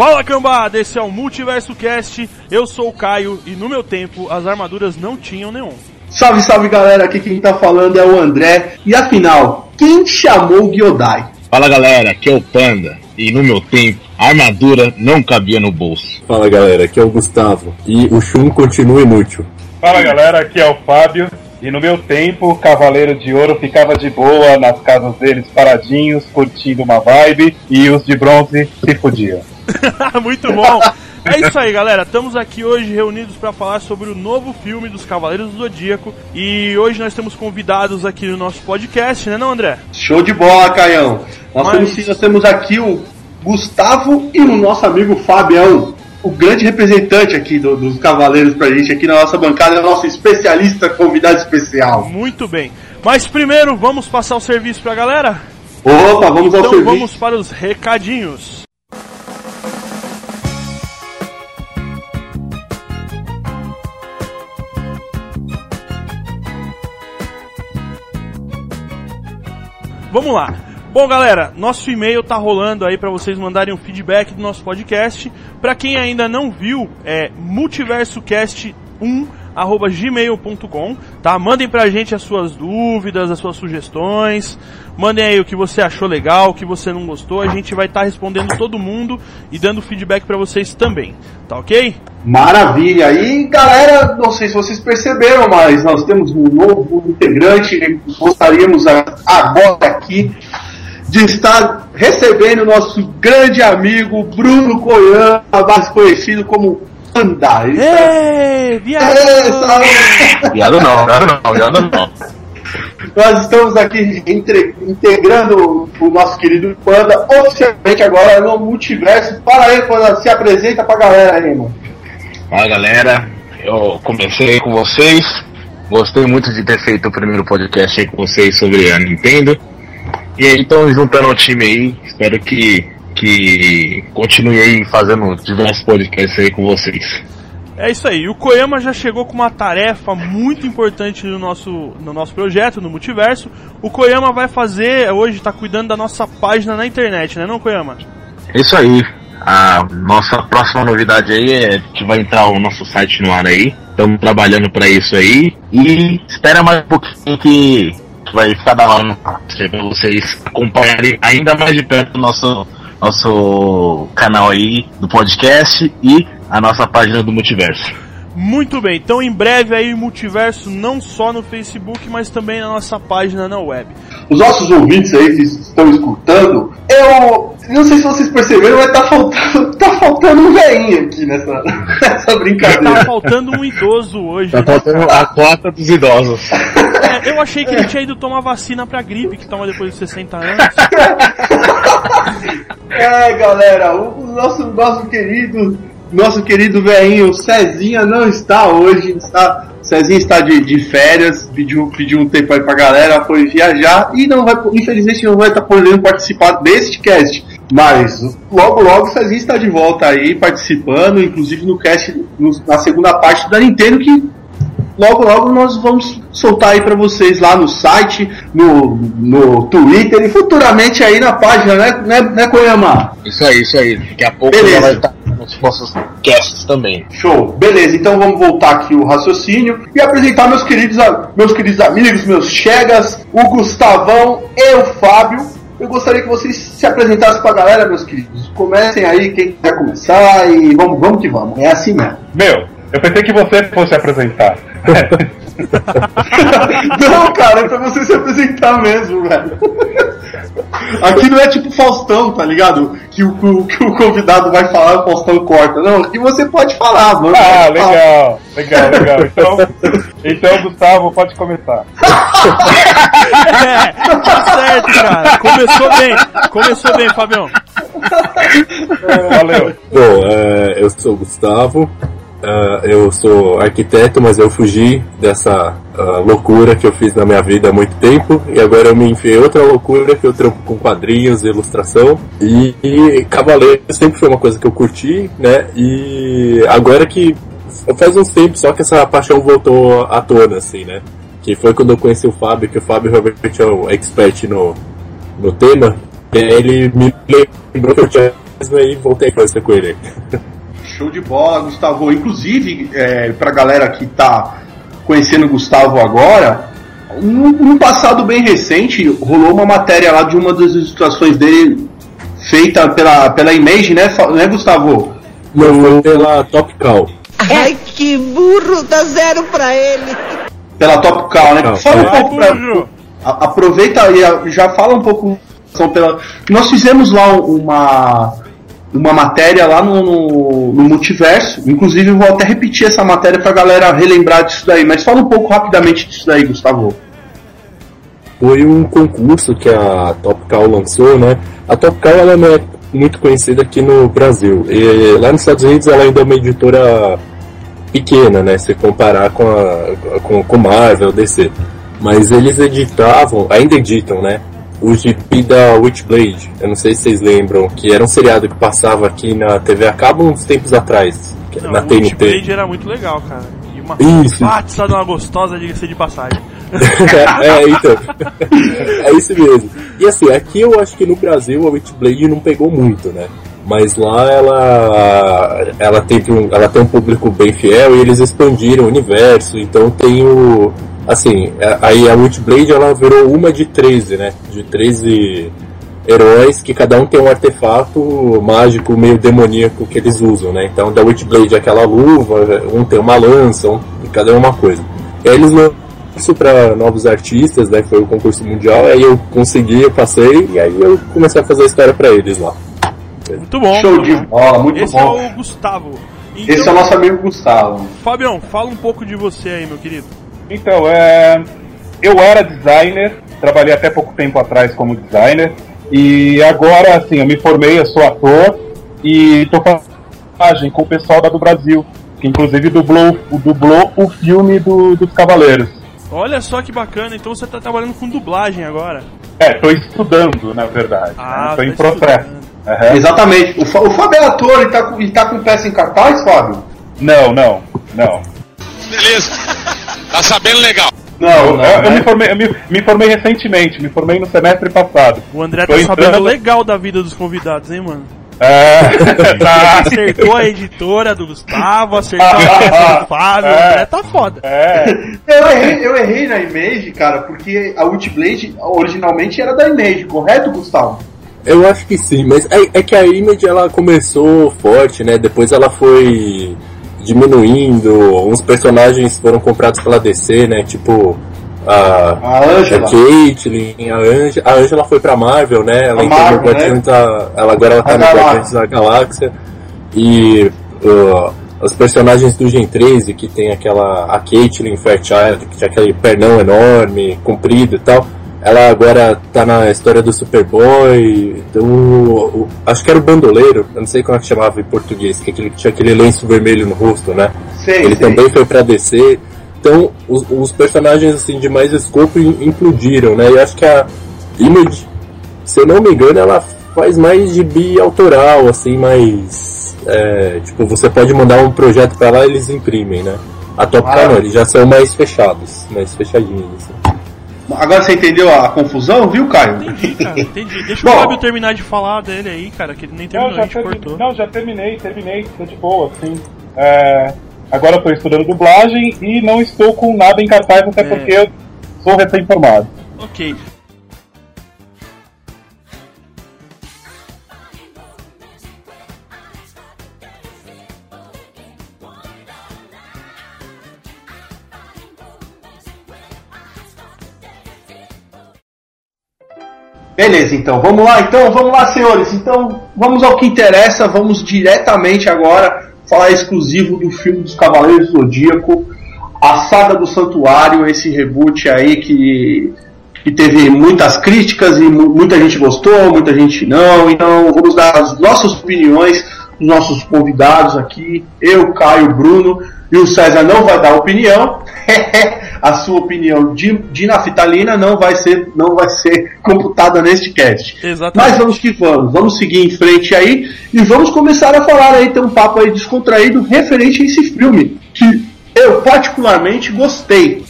Fala cambada, esse é o Multiverso Cast. Eu sou o Caio e no meu tempo as armaduras não tinham neon. Salve, salve galera, aqui quem tá falando é o André. E afinal, quem chamou o Gyodai? Fala galera, aqui é o Panda. E no meu tempo, a armadura não cabia no bolso. Fala galera, aqui é o Gustavo. E o Shun continua inútil. Fala galera, aqui é o Fábio. E no meu tempo, o Cavaleiro de Ouro ficava de boa nas casas deles paradinhos, curtindo uma vibe, e os de bronze se fudiam. Muito bom. É isso aí, galera. Estamos aqui hoje reunidos para falar sobre o novo filme dos Cavaleiros do Zodíaco. E hoje nós temos convidados aqui no nosso podcast, né, não, André? Show de bola, Caião. Nós, Mas- temos, nós temos aqui o Gustavo e o nosso amigo Fabião. O grande representante aqui do- dos Cavaleiros pra gente, aqui na nossa bancada, é o nosso especialista, convidado especial. Muito bem. Mas primeiro, vamos passar o serviço pra galera? Opa, vamos ao Então serviço. vamos para os recadinhos. Vamos lá. Bom, galera, nosso e-mail tá rolando aí para vocês mandarem um feedback do nosso podcast. Para quem ainda não viu, é multiversocast1 arroba gmail.com, tá? Mandem pra gente as suas dúvidas, as suas sugestões, mandem aí o que você achou legal, o que você não gostou, a gente vai estar respondendo todo mundo e dando feedback pra vocês também, tá ok? Maravilha! E galera, não sei se vocês perceberam, mas nós temos um novo integrante e gostaríamos agora aqui de estar recebendo o nosso grande amigo Bruno Coian, mais conhecido como Panda. Está- Ê, viado! É, sabe? Viado não, viado não, viado não. Nós estamos aqui entre- integrando o nosso querido Panda oficialmente agora no multiverso. Fala aí, Panda, se apresenta pra galera aí, mano. Fala galera, eu comecei com vocês. Gostei muito de ter feito o primeiro podcast aí com vocês sobre a Nintendo. E aí estão juntando o time aí. Espero que, que continue aí fazendo diversos podcasts aí com vocês. É isso aí. O Koyama já chegou com uma tarefa muito importante no nosso, no nosso projeto, no multiverso. O Koyama vai fazer, hoje está cuidando da nossa página na internet, né não, Koyama? É isso aí. A nossa próxima novidade aí é que vai entrar o nosso site no ar aí. Estamos trabalhando para isso aí. E espera mais um pouquinho que vai ficar da hora para vocês acompanharem ainda mais de perto o nosso, nosso canal aí do podcast e a nossa página do multiverso. Muito bem, então em breve aí o multiverso não só no Facebook, mas também na nossa página na web. Os nossos ouvintes aí que estão escutando, eu não sei se vocês perceberam, mas tá faltando, tá faltando um veinho aqui nessa, nessa Tá brincadeira. faltando um idoso hoje. Tá faltando a cota dos idosos. É, eu achei que ele tinha ido tomar vacina pra gripe, que toma depois de 60 anos. É, galera, o, o nosso, nosso querido, nosso querido veinho Cezinha não está hoje, está, Cezinha está de, de férias, pediu, pediu um tempo aí pra galera, foi viajar e não vai, infelizmente não vai estar podendo participar deste cast. Mas logo logo o Cezinha está de volta aí participando, inclusive no cast, no- na segunda parte da Nintendo que logo logo nós vamos soltar aí pra vocês lá no site, no, no Twitter e futuramente aí na página, né, né, né Koyama? Isso aí, isso aí. Daqui a pouco Beleza. já vai estar nos nossos casts também. Show, beleza, então vamos voltar aqui o raciocínio e apresentar meus queridos, meus queridos amigos, meus chegas, o Gustavão e o Fábio. Eu gostaria que vocês se apresentassem pra galera, meus queridos. Comecem aí, quem quiser começar e vamos, vamos que vamos. É assim mesmo. Meu, eu pensei que você fosse apresentar. Não, cara, é pra você se apresentar mesmo, velho. Aqui não é tipo Faustão, tá ligado? Que o, que o convidado vai falar, o Faustão corta. Não, aqui você pode falar, mano. Ah, legal, legal, legal. Então, então Gustavo, pode começar. É, tá certo, cara. Começou bem. Começou bem, Fabião. Valeu. Bom, é, eu sou o Gustavo, é, eu sou arquiteto, mas eu fugi dessa ah, loucura que eu fiz na minha vida há muito tempo e agora eu me enfiei outra loucura que eu trampo com quadrinhos, ilustração e, e Cavaleiro sempre foi uma coisa que eu curti, né? E agora que faz uns tempos só que essa paixão voltou à tona, assim, né? Que foi quando eu conheci o Fábio, que o Fábio realmente é um expert no, no tema. E ele me lembrou que eu tinha aí voltei a conversar com ele. Show de bola, Gustavo. Inclusive, é, pra galera que tá conhecendo o Gustavo agora, num, num passado bem recente, rolou uma matéria lá de uma das ilustrações dele feita pela, pela Image, né, né Gustavo? Não, foi pela Top Call. Ai, que burro, dá zero pra ele. Pela Top Call, né? Não, Fala um é. pouco pra, a- aproveita e a- já fala um pouco pela. Nós fizemos lá uma uma matéria lá no, no, no multiverso. Inclusive eu vou até repetir essa matéria pra galera relembrar disso daí. Mas fala um pouco rapidamente disso daí, Gustavo. Foi um concurso que a Top Call lançou, né? A Top Call ela não é muito conhecida aqui no Brasil. E lá nos Estados Unidos ela ainda é uma editora pequena, né? Se comparar com a com, com Marvel, DC. Mas eles editavam, ainda editam, né? O gibi da Witchblade. Eu não sei se vocês lembram, que era um seriado que passava aqui na TV a cabo uns tempos atrás, Não, na o TNT. Witchblade era muito legal, cara. E uma Isso. pátisa de uma gostosa, diga-se de passagem. é, então. é isso mesmo. E assim, aqui eu acho que no Brasil a Witchblade não pegou muito, né? Mas lá ela ela tem um, ela tem um público bem fiel e eles expandiram o universo, então tem o assim, a- aí a Witchblade ela virou uma de 13, né? De 13 heróis que cada um tem um artefato mágico meio demoníaco que eles usam, né? Então da Witchblade é aquela luva, um tem uma lança, um, cada um uma coisa. E aí eles lançam isso para novos artistas, né? Foi o concurso mundial, aí eu consegui, eu passei, e aí eu comecei a fazer a história para eles lá. Muito bom. Show de bola, muito Esse bom. é o Gustavo. Então, Esse é o nosso amigo Gustavo. Fabião, fala um pouco de você aí, meu querido. Então, é, eu era designer, trabalhei até pouco tempo atrás como designer, e agora, assim, eu me formei, eu sou ator, e tô fazendo com o pessoal da do Brasil, que inclusive dublou, dublou o filme do, dos Cavaleiros. Olha só que bacana, então você tá trabalhando com dublagem agora. É, tô estudando, na verdade. Ah, né? Tô em tá processo. estudando. Aham. Exatamente. O, o Fábio é ator, ele tá, com- ele tá com peça em cartaz, Fábio? Não, não, não. Beleza. Tá sabendo legal. Não, Eu, não. eu né? me, formei, eu me, me formei recentemente, me formei no semestre passado. O André Tô tá sabendo entrando- legal da vida dos convidados, hein, mano? É, tá. Acertou a editora do Gustavo, acertou a peça do Fábio, o André tá foda. É, Eu errei, eu errei na Image, cara, porque a Witchblade originalmente era da Image, correto, Gustavo? Eu acho que sim, mas é, é que a Image ela começou forte, né? Depois ela foi diminuindo, uns personagens foram comprados pela DC, né? Tipo a, A a Angela. Caitlyn, a Angela, a Angela foi pra Marvel, né? Ela A entrou Marvel, no Guardiões da, ela agora ela tá A no. Guardiões da Galáxia e uh, os personagens do Gen 13 que tem aquela a Caitlyn Fairchild que tinha aquele pernão enorme, comprido e tal. Ela agora tá na história do Superboy, do, o- acho que era o bandoleiro, eu não sei como é que chamava em português, que, aquele, que tinha aquele lenço vermelho no rosto, né? Sei, Ele sei. também foi pra DC. Então, os, os personagens assim de mais escopo implodiram, né? E acho que a Image, se eu não me engano, ela faz mais de bi autoral, assim, mais. é, tipo, você pode mandar um projeto pra lá e eles imprimem, né? A Top Ah. Eles já são mais fechados, mais fechadinhos, assim. Agora você entendeu a confusão, viu, Caio? Entendi, cara, entendi. Deixa Bom. o Fábio terminar de falar dele aí, cara, que ele nem Não, terminou, a já gente terminei, cortou. não, já terminei, terminei, tô de boa, assim. É, agora eu tô estudando dublagem e não estou com nada em cartaz, até É. porque eu sou recém-formado. Ok. Beleza, então, vamos lá, então, vamos lá, senhores. Então, vamos ao que interessa, vamos diretamente agora falar exclusivo do filme dos Cavaleiros do Zodíaco, a saga do Santuário, esse reboot aí que, que teve muitas críticas e mu- muita gente gostou, muita gente não. Então, vamos dar as nossas opiniões, os nossos convidados aqui, eu, Caio, Bruno, e o César não vai dar opinião. a sua opinião de, de naftalina não vai ser não vai ser computada neste cast. Exatamente. Mas vamos que vamos, vamos seguir em frente aí e vamos começar a falar aí, ter um papo aí descontraído referente a esse filme, que eu particularmente gostei.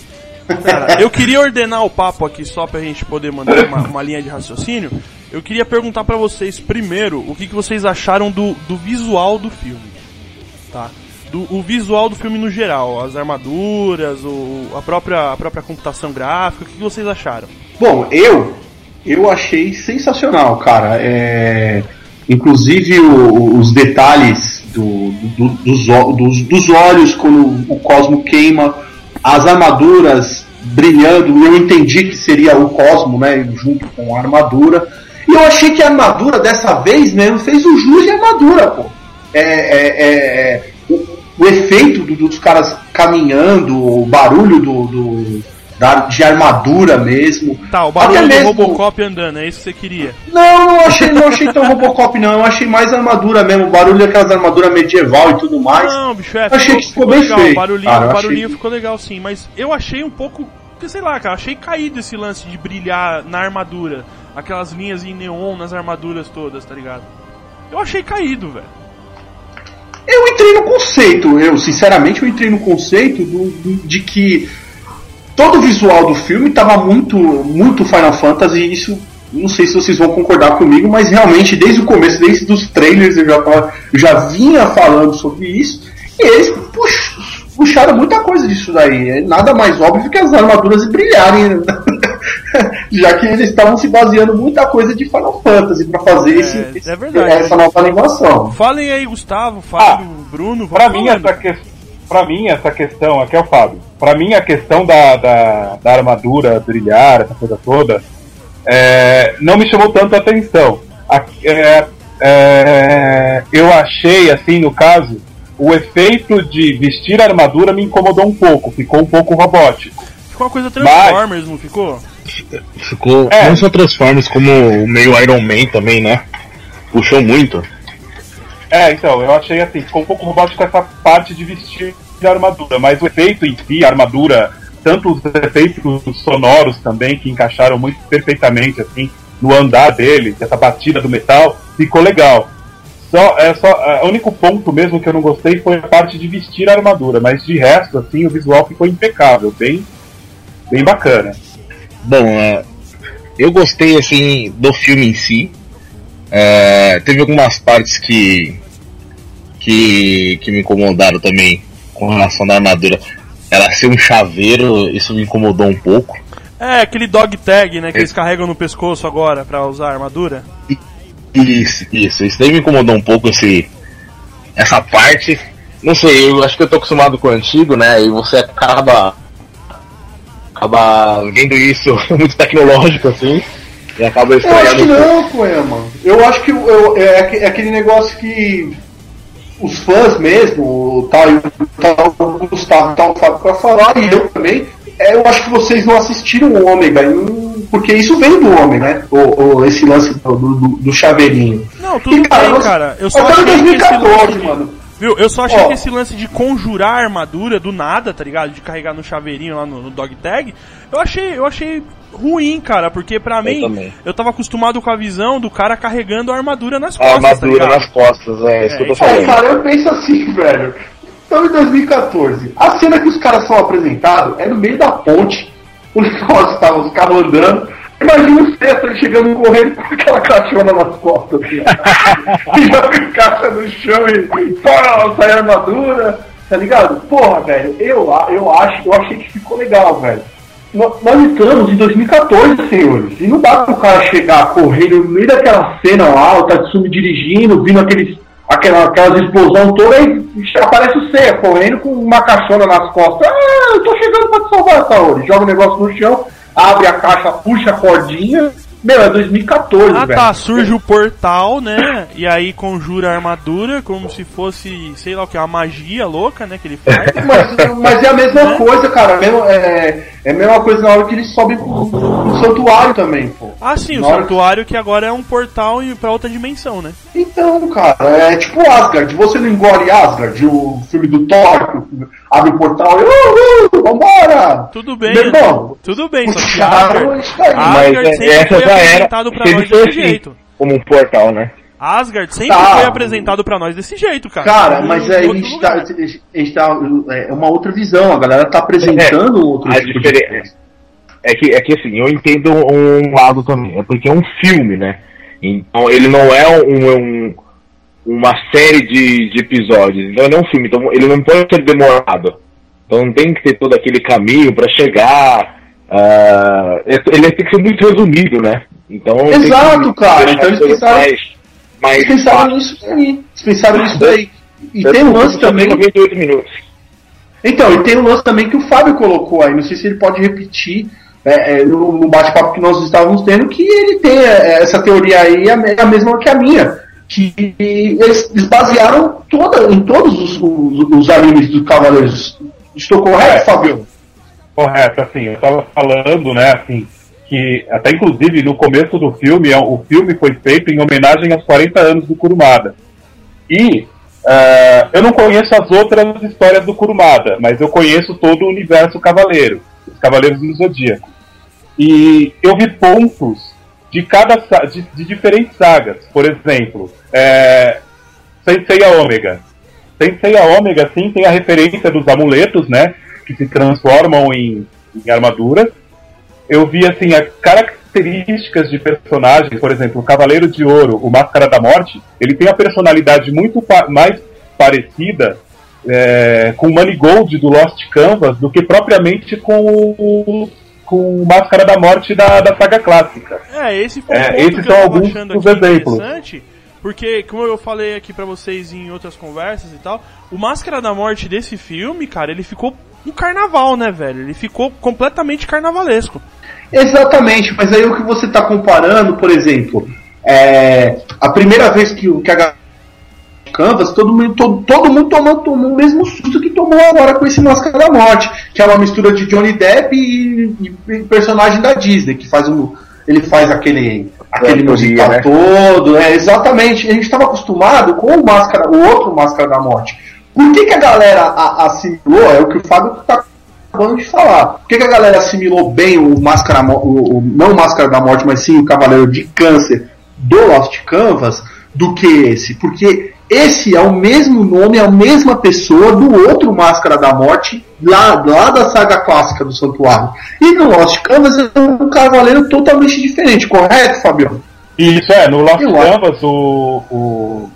Cara, eu queria ordenar o papo aqui só pra gente poder mandar uma, uma linha de raciocínio. eu queria perguntar pra vocês primeiro o que, que vocês acharam do, do visual do filme. Tá? Do, o visual do filme no geral, as armaduras, o, a, própria, a própria computação gráfica, o que, vocês acharam? Bom, eu eu achei sensacional, cara. É, inclusive o- os detalhes do- do- dos, dos- dos olhos quando o Cosmo queima, as armaduras brilhando, eu entendi que seria o Cosmo, né, junto com a armadura. E eu achei que a armadura dessa vez mesmo fez o jus de armadura, pô. É, é, é, é, o, efeito do- dos caras caminhando, o barulho do, do- da- de armadura mesmo. Tá, o barulho Até do mesmo- Robocop andando, é isso que você queria. Não, não achei, não achei tão Robocop, não. Eu achei mais armadura mesmo, o barulho daquelas armaduras medieval e tudo mais. Não, bicho, é, Achei que ficou bem legal, feito, O barulhinho, cara, o barulhinho achei- ficou legal sim, mas eu achei um pouco. Porque sei lá, cara, achei caído esse lance de brilhar na armadura. Aquelas linhas em neon nas armaduras todas, tá ligado? Eu achei caído, velho. Eu entrei no conceito, eu sinceramente eu entrei no conceito do, de que todo o visual do filme tava muito, muito Final Fantasy e isso não sei se vocês vão concordar comigo, mas realmente desde o começo, desde os trailers eu já, já vinha falando sobre isso e eles pux- puxaram muita coisa disso daí. É nada mais óbvio que as armaduras brilharem, né? já que eles estavam se baseando muita coisa de Final Fantasy para fazer É, esse, é esse- essa nova animação. Falem aí, Gustavo, Fábio, Bruno, vamos Pra mim, essa que... pra mim, essa questão, aqui é o Fábio. Pra mim, a questão da, da, da armadura brilhar, essa coisa toda, é, não me chamou tanto a atenção. A- é, é, eu achei, assim, no caso, o efeito de vestir a armadura me incomodou um pouco, ficou um pouco robótico. Ficou uma coisa Transformers, não ficou? Ficou É. não só Transformers, como o meio Iron Man também, né? Puxou muito. É, então, eu achei assim, ficou um pouco robótico essa parte de vestir a armadura, mas o efeito em si, a armadura, tanto os efeitos sonoros também, que encaixaram muito perfeitamente, assim, no andar dele, essa batida do metal, ficou legal. Só, é só, é, o único ponto mesmo que eu não gostei foi a parte de vestir a armadura, mas de resto, assim, o visual ficou impecável, bem, bem bacana. Bom, é, eu gostei assim do filme em si. É, teve algumas partes que, que que me incomodaram também com relação à armadura. Ela ser um chaveiro, isso me incomodou um pouco. É, aquele dog tag, né, que eles carregam no pescoço agora pra usar a armadura. Isso, isso, isso daí me incomodou um pouco esse essa parte. Não sei, eu acho que eu tô acostumado com o antigo, né? E você acaba acaba vendo isso muito tecnológico assim e acaba Eu acho estranhando que não, Poema. Eu acho que eu- é, é aquele negócio que os fãs mesmo, o tal, o tal o Gustavo, tal o Fábio pra falar, e eu também, é, eu acho que vocês não assistiram o Ômega, porque isso veio do Ômega, né? O, o- esse lance do, do, do chaveirinho. Não, tudo E, cara, bem, cara. Eu só Até achei em que esse 2014, lance, mano. Viu? Eu só achei Ó. que esse lance de conjurar a armadura do nada, tá ligado? De carregar no chaveirinho lá no, no dog tag, eu achei, eu achei ruim, cara, porque pra mim também. eu tava acostumado com a visão do cara carregando a armadura nas A costas, armadura tá nas costas, é, isso que eu tô É, É, falando. cara, eu penso assim, velho. Então, em 2014, a cena que os caras são apresentados é no meio da ponte. O negócio tava os carros andando. Imagina o César chegando correndo com aquela caixona nas costas. Assim, joga a caixa no chão e pá, sai a armadura. Tá ligado? Porra, velho, eu, eu acho, eu achei que ficou legal, velho. No- Nós estamos em 2014, senhores. E não dá pro cara chegar correndo no meio daquela cena lá, o Tatsumi dirigindo, vindo aqueles, aquela, aquelas explosão toda e aparece o Seiya correndo com uma caixona nas costas. Ah, eu tô chegando pra te salvar, Saori. Joga o negócio no chão, abre a caixa, puxa a cordinha. Meu, é 2014, Ah velho. tá, surge o portal, né? E aí conjura a armadura como se fosse, sei lá o que, uma magia louca, né? Que ele faz. Mas, mas é a mesma coisa, cara. Mesmo, é, é a mesma coisa na hora que eles sobem pro, pro santuário também, pô. Ah sim, o Na hora- santuário que agora é um portal e pra outra dimensão, né? Então, cara, é tipo Asgard. Você não engole Asgard, o filme do Thor, que abre o portal e uhul, vambora! Tudo bem, Meu irmão, Tudo bem, só que Asgard. Asgard Mas é, sempre essa foi já era apresentado pra nós desse assim, jeito. como um portal, né? Asgard sempre Tá. foi apresentado pra nós desse jeito, cara. Cara, mas é, a outro gente, tá, a gente tá. É uma outra visão, a galera tá apresentando outro a tipo diferença-. É que, é que assim, eu entendo um lado também, é porque é um filme, né? Então ele não é um, um- uma série de, de episódios, então ele é um filme, então ele não pode ser demorado. Então não tem que ter todo aquele caminho para chegar. ah, ele tem que ser muito resumido, né? Então Exato, cara. Então eles pensaram- mais, mais Eles pensaram nisso daí. Eles pensaram nisso daí. E Tanto tem um que lance também. 98 minutos. Então, e tem um lance também que o Fábio colocou aí, não sei se ele pode repetir é, é, no, bate-papo que nós estávamos tendo, que ele tem é, essa teoria aí, é a mesma que a minha. Que eles, basearam toda, em todos os, os, os animes dos Cavaleiros. Estou correto. Fábio? Correto, assim, eu tava falando, né, assim, que até inclusive no começo do filme, é, o filme foi feito em homenagem aos 40 anos do Kurumada. E eh, eu não conheço as outras histórias do Kurumada, mas eu conheço todo o universo Cavaleiro, os Cavaleiros do Zodíaco. E eu vi pontos de cada de, de diferentes sagas. Por exemplo, é, Sensei Ômega. Sensei Ômega, sim, tem a referência dos amuletos, né? Que se transformam em, em armaduras. Eu vi, assim, as características de personagens, por exemplo, o Cavaleiro de Ouro, o Máscara da Morte, ele tem a personalidade muito pa- mais parecida é, com o Manigold do Lost Canvas do que propriamente com o, com o Máscara da Morte da, da saga clássica. É, esse foi É, um ponto esses são alguns dos exemplos. interessante, porque, como eu falei aqui pra vocês em outras conversas e tal, o Máscara da Morte desse filme, cara, ele ficou um carnaval, né, velho? Ele ficou completamente carnavalesco. Exatamente, mas aí o que você está comparando, por exemplo, é, a primeira vez que, o- que a galera Canvas, todo mundo, todo, todo mundo tomou, tomou o mesmo susto que tomou agora com esse Máscara da Morte, que é uma mistura de Johnny Depp e, e personagem da Disney, que faz um. Ele faz aquele, aquele musical né? todo, é, exatamente. A gente estava acostumado com o Máscara, o outro Máscara da Morte. Por que, que a galera assimilou? É o que o Fábio está acabando de falar. Por que, que a galera assimilou bem o Máscara, o, o- não o Máscara da Morte, mas sim o Cavaleiro de Câncer do Lost Canvas do que esse? Porque esse é o mesmo nome, é a mesma pessoa do outro Máscara da Morte lá, lá da saga clássica do Santuário. E no Lost Canvas é um cavaleiro totalmente diferente, correto, Fabiano? E isso é, no Lost Eu acho. Canvas, o, o,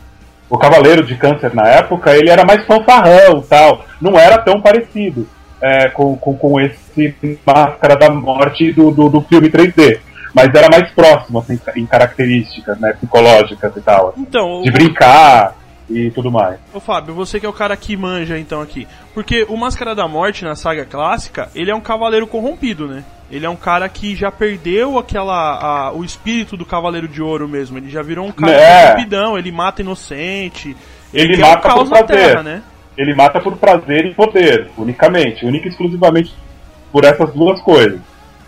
o Cavaleiro de Câncer na época, ele era mais fanfarrão tal. Não era tão parecido é, com, com, com esse Máscara da Morte do, do, do filme 3D. Mas era mais próximo, assim, em características, né, psicológicas e tal. assim, Então, De o- brincar e tudo mais. Ô Fábio, você que é o cara que manja então aqui. Porque o Máscara da Morte na saga clássica, ele é um cavaleiro corrompido, né? Ele é um cara que já perdeu aquela a- o espírito do Cavaleiro de Ouro mesmo. Ele já virou um cara É. corrompidão, ele mata inocente. Ele quer mata por prazer. Terra, né? Ele mata por prazer e poder, unicamente, única e exclusivamente por essas duas coisas,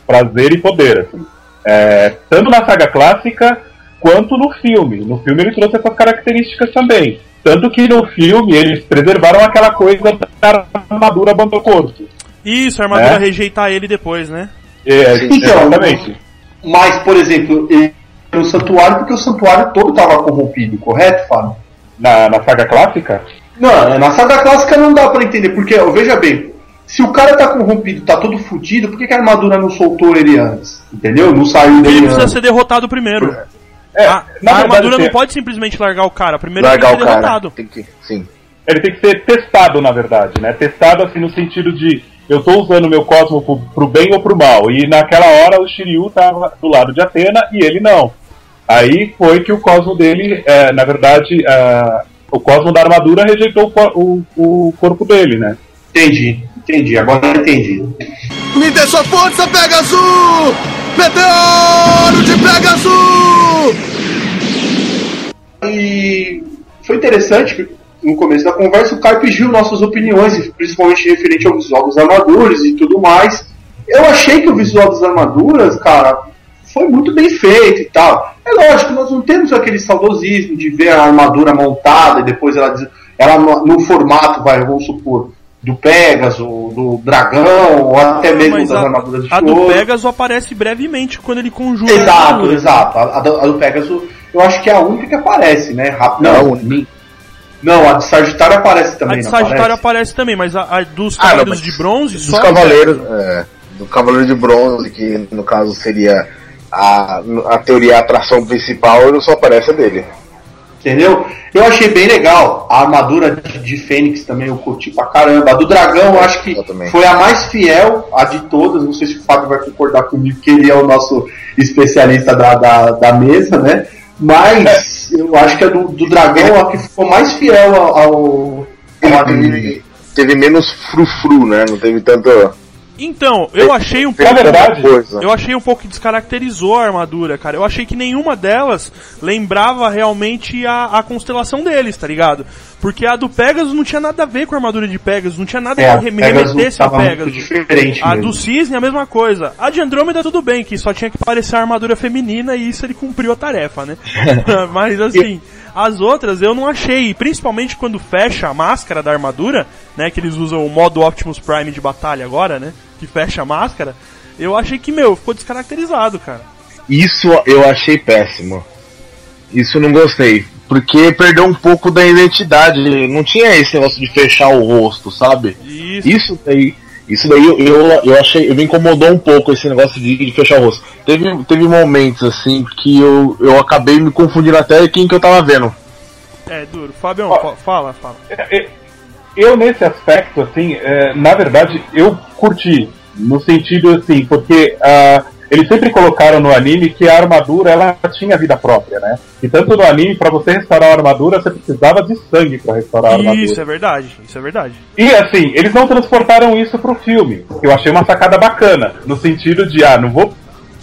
prazer e poder. assim. É, tanto na saga clássica quanto no filme. No filme ele trouxe essas características também. Tanto que no filme eles preservaram aquela coisa da armadura bando corpo. Isso, a armadura É. rejeitar ele depois, né? É, Então, exatamente. Mas, por exemplo, ele- no Santuário, porque o Santuário todo estava corrompido, correto, Fábio? Na, na saga clássica, Não, na saga clássica não dá pra entender, porque, veja bem, se o cara tá corrompido, tá todo fudido, por que, que a armadura não soltou ele antes? Entendeu? Não saiu Ele dele precisa antes. ser derrotado primeiro. É, A, na a armadura não pode simplesmente largar o cara. Primeiro ele Largar tem o que ser derrotado. Tem que, sim. ele tem que ser testado, na verdade, né? Testado assim no sentido de eu tô usando meu cosmo pro, pro bem ou pro mal. E naquela hora o Shiryu tava do lado de Atena e ele não. Aí foi que o cosmo dele, é, na verdade, é, o cosmo da armadura rejeitou o, o, o corpo dele, né? Entendi, entendi, agora entendi. Me dê sua força, Pegasus! Meteoro de Pegasus! E foi interessante que no começo da conversa o Caio pediu nossas opiniões, principalmente referente ao visual das armaduras e tudo mais. Eu achei que o visual das armaduras, cara, foi muito bem feito e tal. É lógico, nós não temos aquele saudosismo de ver a armadura montada e depois ela, ela no, no formato, vai, vamos supor, do Pegasus, do dragão, ou até mesmo das a, armaduras de a do ouro. Pegasus aparece brevemente quando ele conjura. a Exato, exato. A, a do, a do Pegasus, eu acho que é a única que aparece, né? Rápido. Não, a Não, não, a de Sagitário aparece A também. de não Sagitário aparece? aparece também, mas a, a dos Ah, não, Cavaleiros mas de Bronze Dos só. cavaleiros, é, do cavaleiro de bronze, que no caso seria a, a teoria, a atração principal só aparece a dele. Entendeu? Eu achei bem legal. A armadura de, de Fênix também eu curti pra caramba. A do dragão eu acho que Eu foi a mais fiel, a de todas. Não sei se o Fábio vai concordar comigo, que ele é o nosso especialista da, da, da mesa, né? Mas eu acho que a do, do dragão é a que ficou mais fiel ao. ao, ao. Teve, teve menos frufru, né? Não teve tanto. Então, eu achei um pouco. coisa. Eu achei um pouco que descaracterizou a armadura, cara. Eu achei que nenhuma delas lembrava realmente a, a constelação deles, tá ligado? Porque a do Pegasus não tinha nada a ver com a armadura de Pegasus, não tinha nada É, a que remetesse a Pegasus. A mesmo. do Cisne a mesma coisa. A de Andrômeda tudo bem, que só tinha que parecer a armadura feminina e isso ele cumpriu a tarefa, né? Mas assim, as outras eu não achei, principalmente quando fecha a máscara da armadura, né, que eles usam o modo Optimus Prime de batalha agora, né, que fecha a máscara, eu achei que, meu, ficou descaracterizado, cara. Isso eu achei péssimo. Isso eu não gostei. Porque perdeu um pouco da identidade. Não tinha esse negócio de fechar o rosto, sabe? Isso. Isso daí. Isso daí eu, eu, eu achei. Eu me incomodou um pouco esse negócio de, de fechar o rosto. Teve, teve momentos assim que eu, eu acabei me confundindo até quem que eu tava vendo. É, duro. Fabião, Ó. fala, fala. É, Eu, nesse aspecto, assim, é, na verdade, eu curti. No sentido, assim, porque ah, eles sempre colocaram no anime que a armadura, ela tinha vida própria, né? E tanto no anime, pra você restaurar a armadura, você precisava de sangue pra restaurar a armadura. Isso é verdade, isso é verdade. E assim, eles não transportaram isso pro filme. Eu achei uma sacada bacana. No sentido de, ah, não vou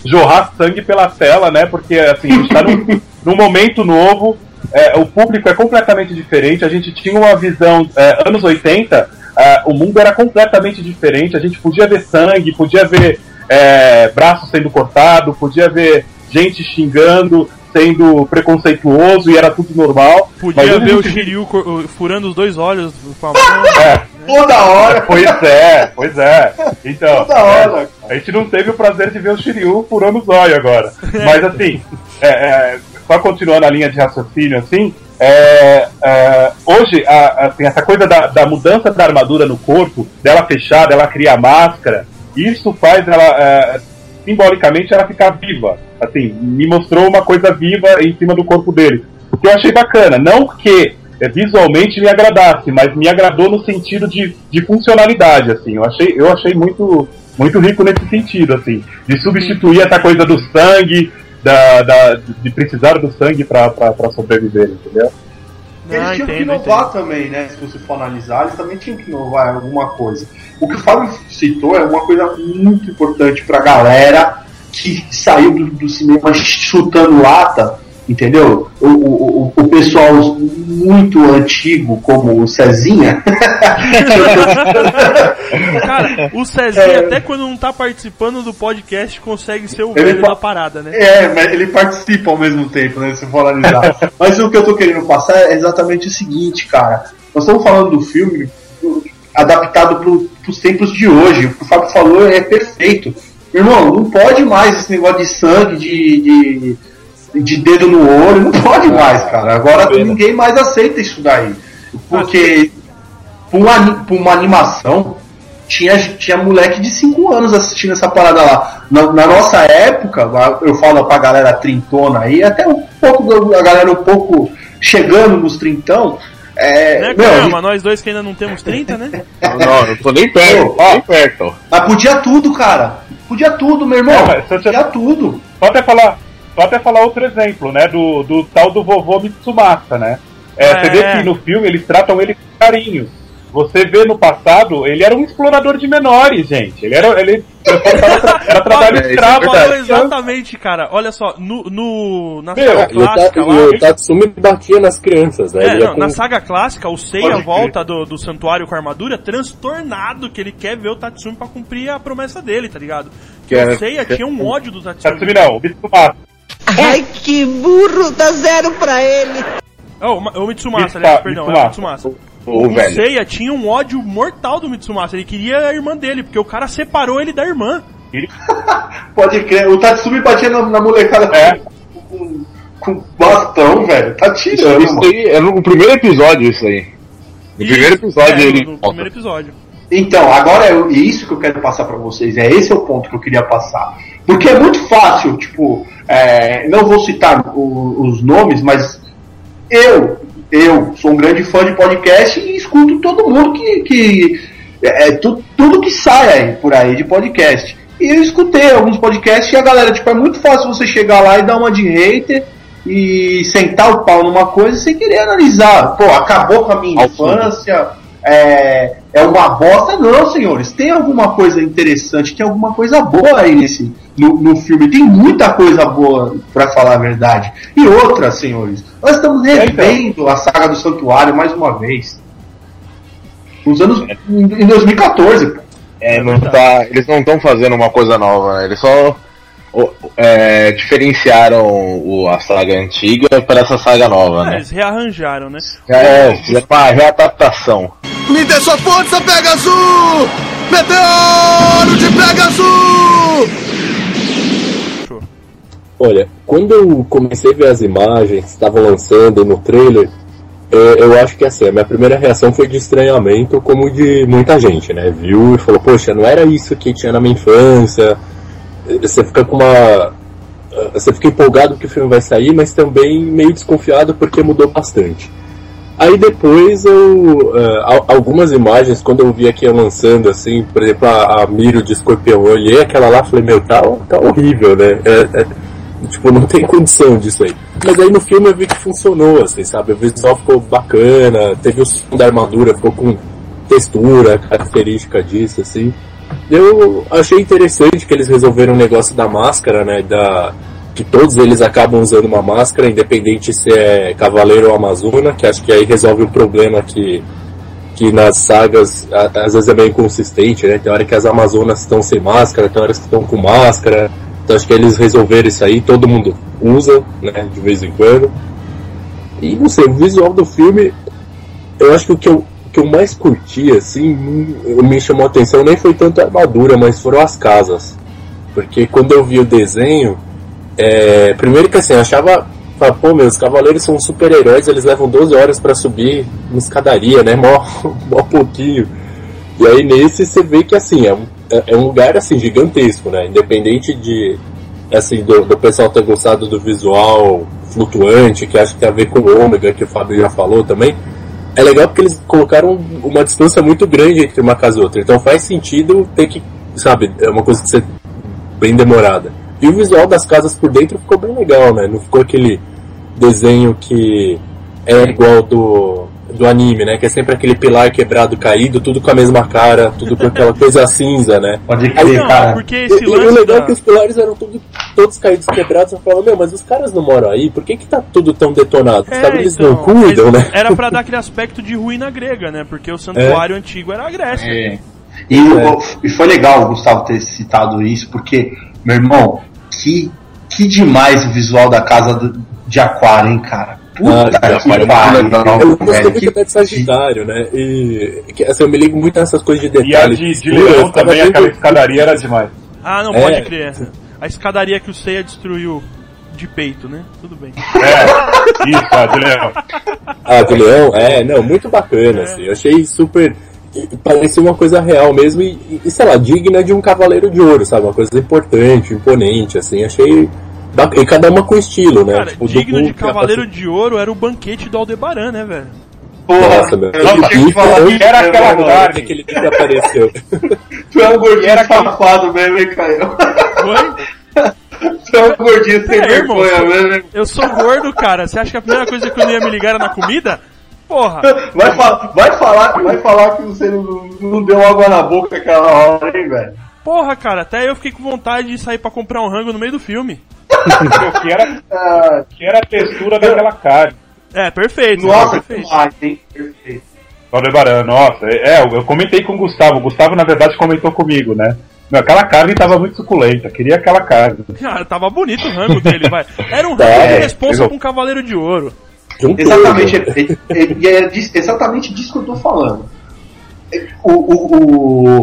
jorrar sangue pela tela, né? Porque assim, a gente tá num, num momento novo, é, o público é completamente diferente, a gente tinha uma visão. é, anos 80, ah, o mundo era completamente diferente, a gente podia ver sangue, podia ver é, braço sendo cortado, podia ver gente xingando, sendo preconceituoso e era tudo normal. Podia ver o Shiryu furando os dois olhos com a mão. É, Toda hora. Pois é, pois é. Então, Toda hora. é, a gente não teve o prazer de ver o Shiryu furando os olhos agora. Mas assim, é, é, só continuando a linha de raciocínio, assim, é, é, hoje, a- assim, essa coisa da, da mudança da armadura no corpo, dela fechar, dela criar máscara, isso faz ela, é, simbolicamente, ela ficar viva. Assim, me mostrou uma coisa viva em cima do corpo dele. O que eu achei bacana. Não que é, visualmente me agradasse, mas me agradou no sentido de, de funcionalidade, assim. Eu achei, eu achei muito, muito rico nesse sentido, assim. De substituir essa coisa do sangue, da, da, de precisar do sangue pra sobreviver, entendeu? Eles Ah, tinham que entendo, inovar entendo. também, né? Se você for analisar, eles também tinham que inovar alguma coisa. O que o Fábio citou é uma coisa muito importante pra galera que saiu do, do cinema chutando lata, entendeu? O, o, o, pessoal muito antigo, como o Cezinha, Cara, o Cezinha, até quando não tá participando do podcast, consegue ser o velho da parada, né? É, mas ele participa ao mesmo tempo, né? Se for analisar. mas o que eu tô querendo passar é exatamente o seguinte, cara. Nós estamos falando do filme adaptado pro, pros tempos de hoje. O que o Fábio falou é perfeito. Irmão, não pode mais esse negócio de sangue, de, de, de dedo no olho, não pode mais, cara. Agora ninguém mais aceita isso daí. Porque pra uma, uma animação, tinha, tinha moleque de 5 anos assistindo essa parada lá. Na, na nossa época, eu falo pra galera trintona aí, até um pouco, a galera um pouco chegando nos trintão. É, Né, meu, a caramba, gente- nós dois que ainda não temos 30, né? Não, não, eu tô nem perto, Ó. nem perto. mas podia tudo, cara. Podia tudo, meu irmão. É, Podia tudo. Só até falar, só até falar outro exemplo, né? Do, do tal do vovô Mitsumasa, né? É, É. Você vê que no filme eles tratam ele com carinho. Você vê no passado, ele era um explorador de menores, gente. Ele era. Ele tra- era trabalho É, é escravo. Falou exatamente, cara. Olha só, no, no, na Meu, saga E o, Ta- clássica e lá... o Tatsumi batia nas crianças, né? É, não, com- na saga clássica, o Seiya volta do, do santuário com a armadura transtornado, que ele quer ver o Tatsumi pra cumprir a promessa dele, tá ligado? Que o é- Seiya que é- tinha um ódio do Tatsumi. Tatsumi não, o Mitsumasa. Ai, que burro, dá zero pra ele. Oh, o Ma- o Mitsumasa, aliás, perdão, é o Mitsumasa. O O velho. Seiya tinha um ódio mortal do Mitsumasa, ele queria a irmã dele, porque o cara separou ele da irmã. Pode crer. O Tatsumi batia na, na molecada É. com, com bastão, velho. Tá Isso, tirando, isso mano. aí é no primeiro episódio, isso aí. No primeiro Isso, episódio é, ele no, volta. primeiro episódio. Então, agora é isso que eu quero passar pra vocês. É esse é o ponto que eu queria passar. Porque é muito fácil, tipo, é, não vou citar o- os nomes, mas eu, eu sou um grande fã de podcast e escuto todo mundo que. que é, é, tu- tudo que sai aí, por aí de podcast. E eu escutei alguns podcasts e a galera, tipo, é muito fácil você chegar lá e dar uma de hater e sentar o pau numa coisa sem querer analisar. Pô, acabou com a minha infância, é, é uma bosta. Não, senhores, tem alguma coisa interessante, tem alguma coisa boa aí nesse, no, no filme. Tem muita coisa boa, pra falar a verdade. E outra, senhores, nós estamos revendo a saga do Santuário mais uma vez. Nos anos. em 2014. pô. É, não tá, eles não estão fazendo uma coisa nova, né? Eles só é, diferenciaram o, a saga antiga para essa saga nova, É, né? eles rearranjaram, né? É, fizeram uma readaptação. Me dê sua força, Pegasus! Meteoro de Pegasus! Olha, quando eu comecei a ver as imagens que estavam lançando no trailer, eh, eu acho que assim, a minha primeira reação foi de estranhamento, como de muita gente, né? Viu e falou, poxa, não era isso que tinha na minha infância. Você fica com uma. eh, Você fica empolgado que o filme vai sair, mas também meio desconfiado porque mudou bastante. Aí depois eu. al- algumas imagens, quando eu vi aqui lançando, assim, por exemplo, a, a Miro de escorpião, eu olhei aquela lá e falei, meu, tá, tá horrível, né? É- é- Tipo, não tem condição disso aí. Mas aí no filme eu vi que funcionou, assim, sabe? O visual ficou bacana, teve o som da armadura, ficou com textura característica disso, assim. Eu achei interessante que eles resolveram o negócio da máscara, né? Da, que todos eles acabam usando uma máscara, independente se é Cavaleiro ou Amazona, que acho que aí resolve um problema que, que nas sagas a- às vezes é meio inconsistente, né? Tem hora que as Amazonas estão sem máscara, tem horas que estão com máscara. Então acho que eles resolveram isso aí, todo mundo usa, né? De vez em quando. E não sei, o visual do filme, eu acho que o que eu, o que eu mais curti, assim, me- chamou a atenção nem foi tanto a armadura, mas foram as casas. Porque quando eu vi o desenho, é, primeiro que assim, eu achava, falava, pô, meu, os cavaleiros são super-heróis, eles levam 12 horas pra subir uma escadaria, né? Mó, mó pouquinho. E aí nesse você vê que assim, é um, é- é um lugar assim, gigantesco, né? Independente de assim, do, do pessoal ter gostado do visual flutuante, que acho que tem a ver com o ômega, que o Fábio já falou também. É legal porque eles colocaram uma distância muito grande entre uma casa e outra. Então faz sentido ter que, sabe, é uma coisa que você bem demorada. E o visual das casas por dentro ficou bem legal, né? Não ficou aquele desenho que é igual do, do anime, né? Que é sempre aquele pilar quebrado caído, tudo com a mesma cara, tudo com aquela coisa cinza, né? Pode Não, crer, cara. porque E, esse e o lance legal da... é que os pilares eram tudo, todos caídos quebrados. Eu falava, meu, mas os caras não moram aí, por que que tá tudo tão detonado? É, Sabe, eles então, não cuidam, né? Era pra dar aquele aspecto de ruína grega, né? Porque o santuário antigo era a Grécia. É. E, o- e foi legal o Gustavo ter citado isso, porque, meu irmão, que, que demais o visual da casa do- de Aquário, hein, cara? Puta Ah, de que pariu. Eu gostei velho, muito que- até de Sagitário, né? E que, assim, eu me ligo muito nessas coisas de E a detalhes. de, de leão também, aquela escadaria era demais. Ah, não É. pode crer. A escadaria que o Seiya destruiu de peito, né? Tudo bem. É, isso, a de leão. Ah, do leão? É, não, muito bacana, É. assim. Eu achei super. Parecia uma coisa real mesmo e, e, sei lá, digna de um cavaleiro de ouro, sabe? Uma coisa importante, imponente, assim. Achei. Bac- E cada uma com estilo, né? Cara, Tipo, do digno de Hulk, a Cavaleiro de Ouro era o banquete do Aldebaran, né, velho? Porra, Nossa, meu. eu tinha que falar que era aquela carne. Que apareceu. Tu é um gordinho Era safado mesmo, hein, Caio? Foi? Tu é um gordinho sem É, irmão. vergonha mesmo, hein? Eu sou gordo, cara. Você acha que a primeira coisa que eu ia me ligar era na comida? Porra! Vai, fa- vai, falar, vai falar que você não, não deu água na boca aquela hora, hein, velho? Porra, cara, até eu fiquei com vontade de sair pra comprar um rango no meio do filme. Que era, que era a textura daquela carne. É, perfeito. nossa, que perfeito. demais? Perfeito. Aldebaran, nossa, é, eu eu comentei com o Gustavo. O Gustavo, na verdade, comentou comigo, né? Meu, aquela carne tava muito suculenta, queria aquela carne. Cara, tava bonito o rango dele, vai. Era um Tá, rango de é, responsa pegou. com um cavaleiro de ouro. Exatamente, né? é, é- e é exatamente disso que eu tô falando. É, O, o,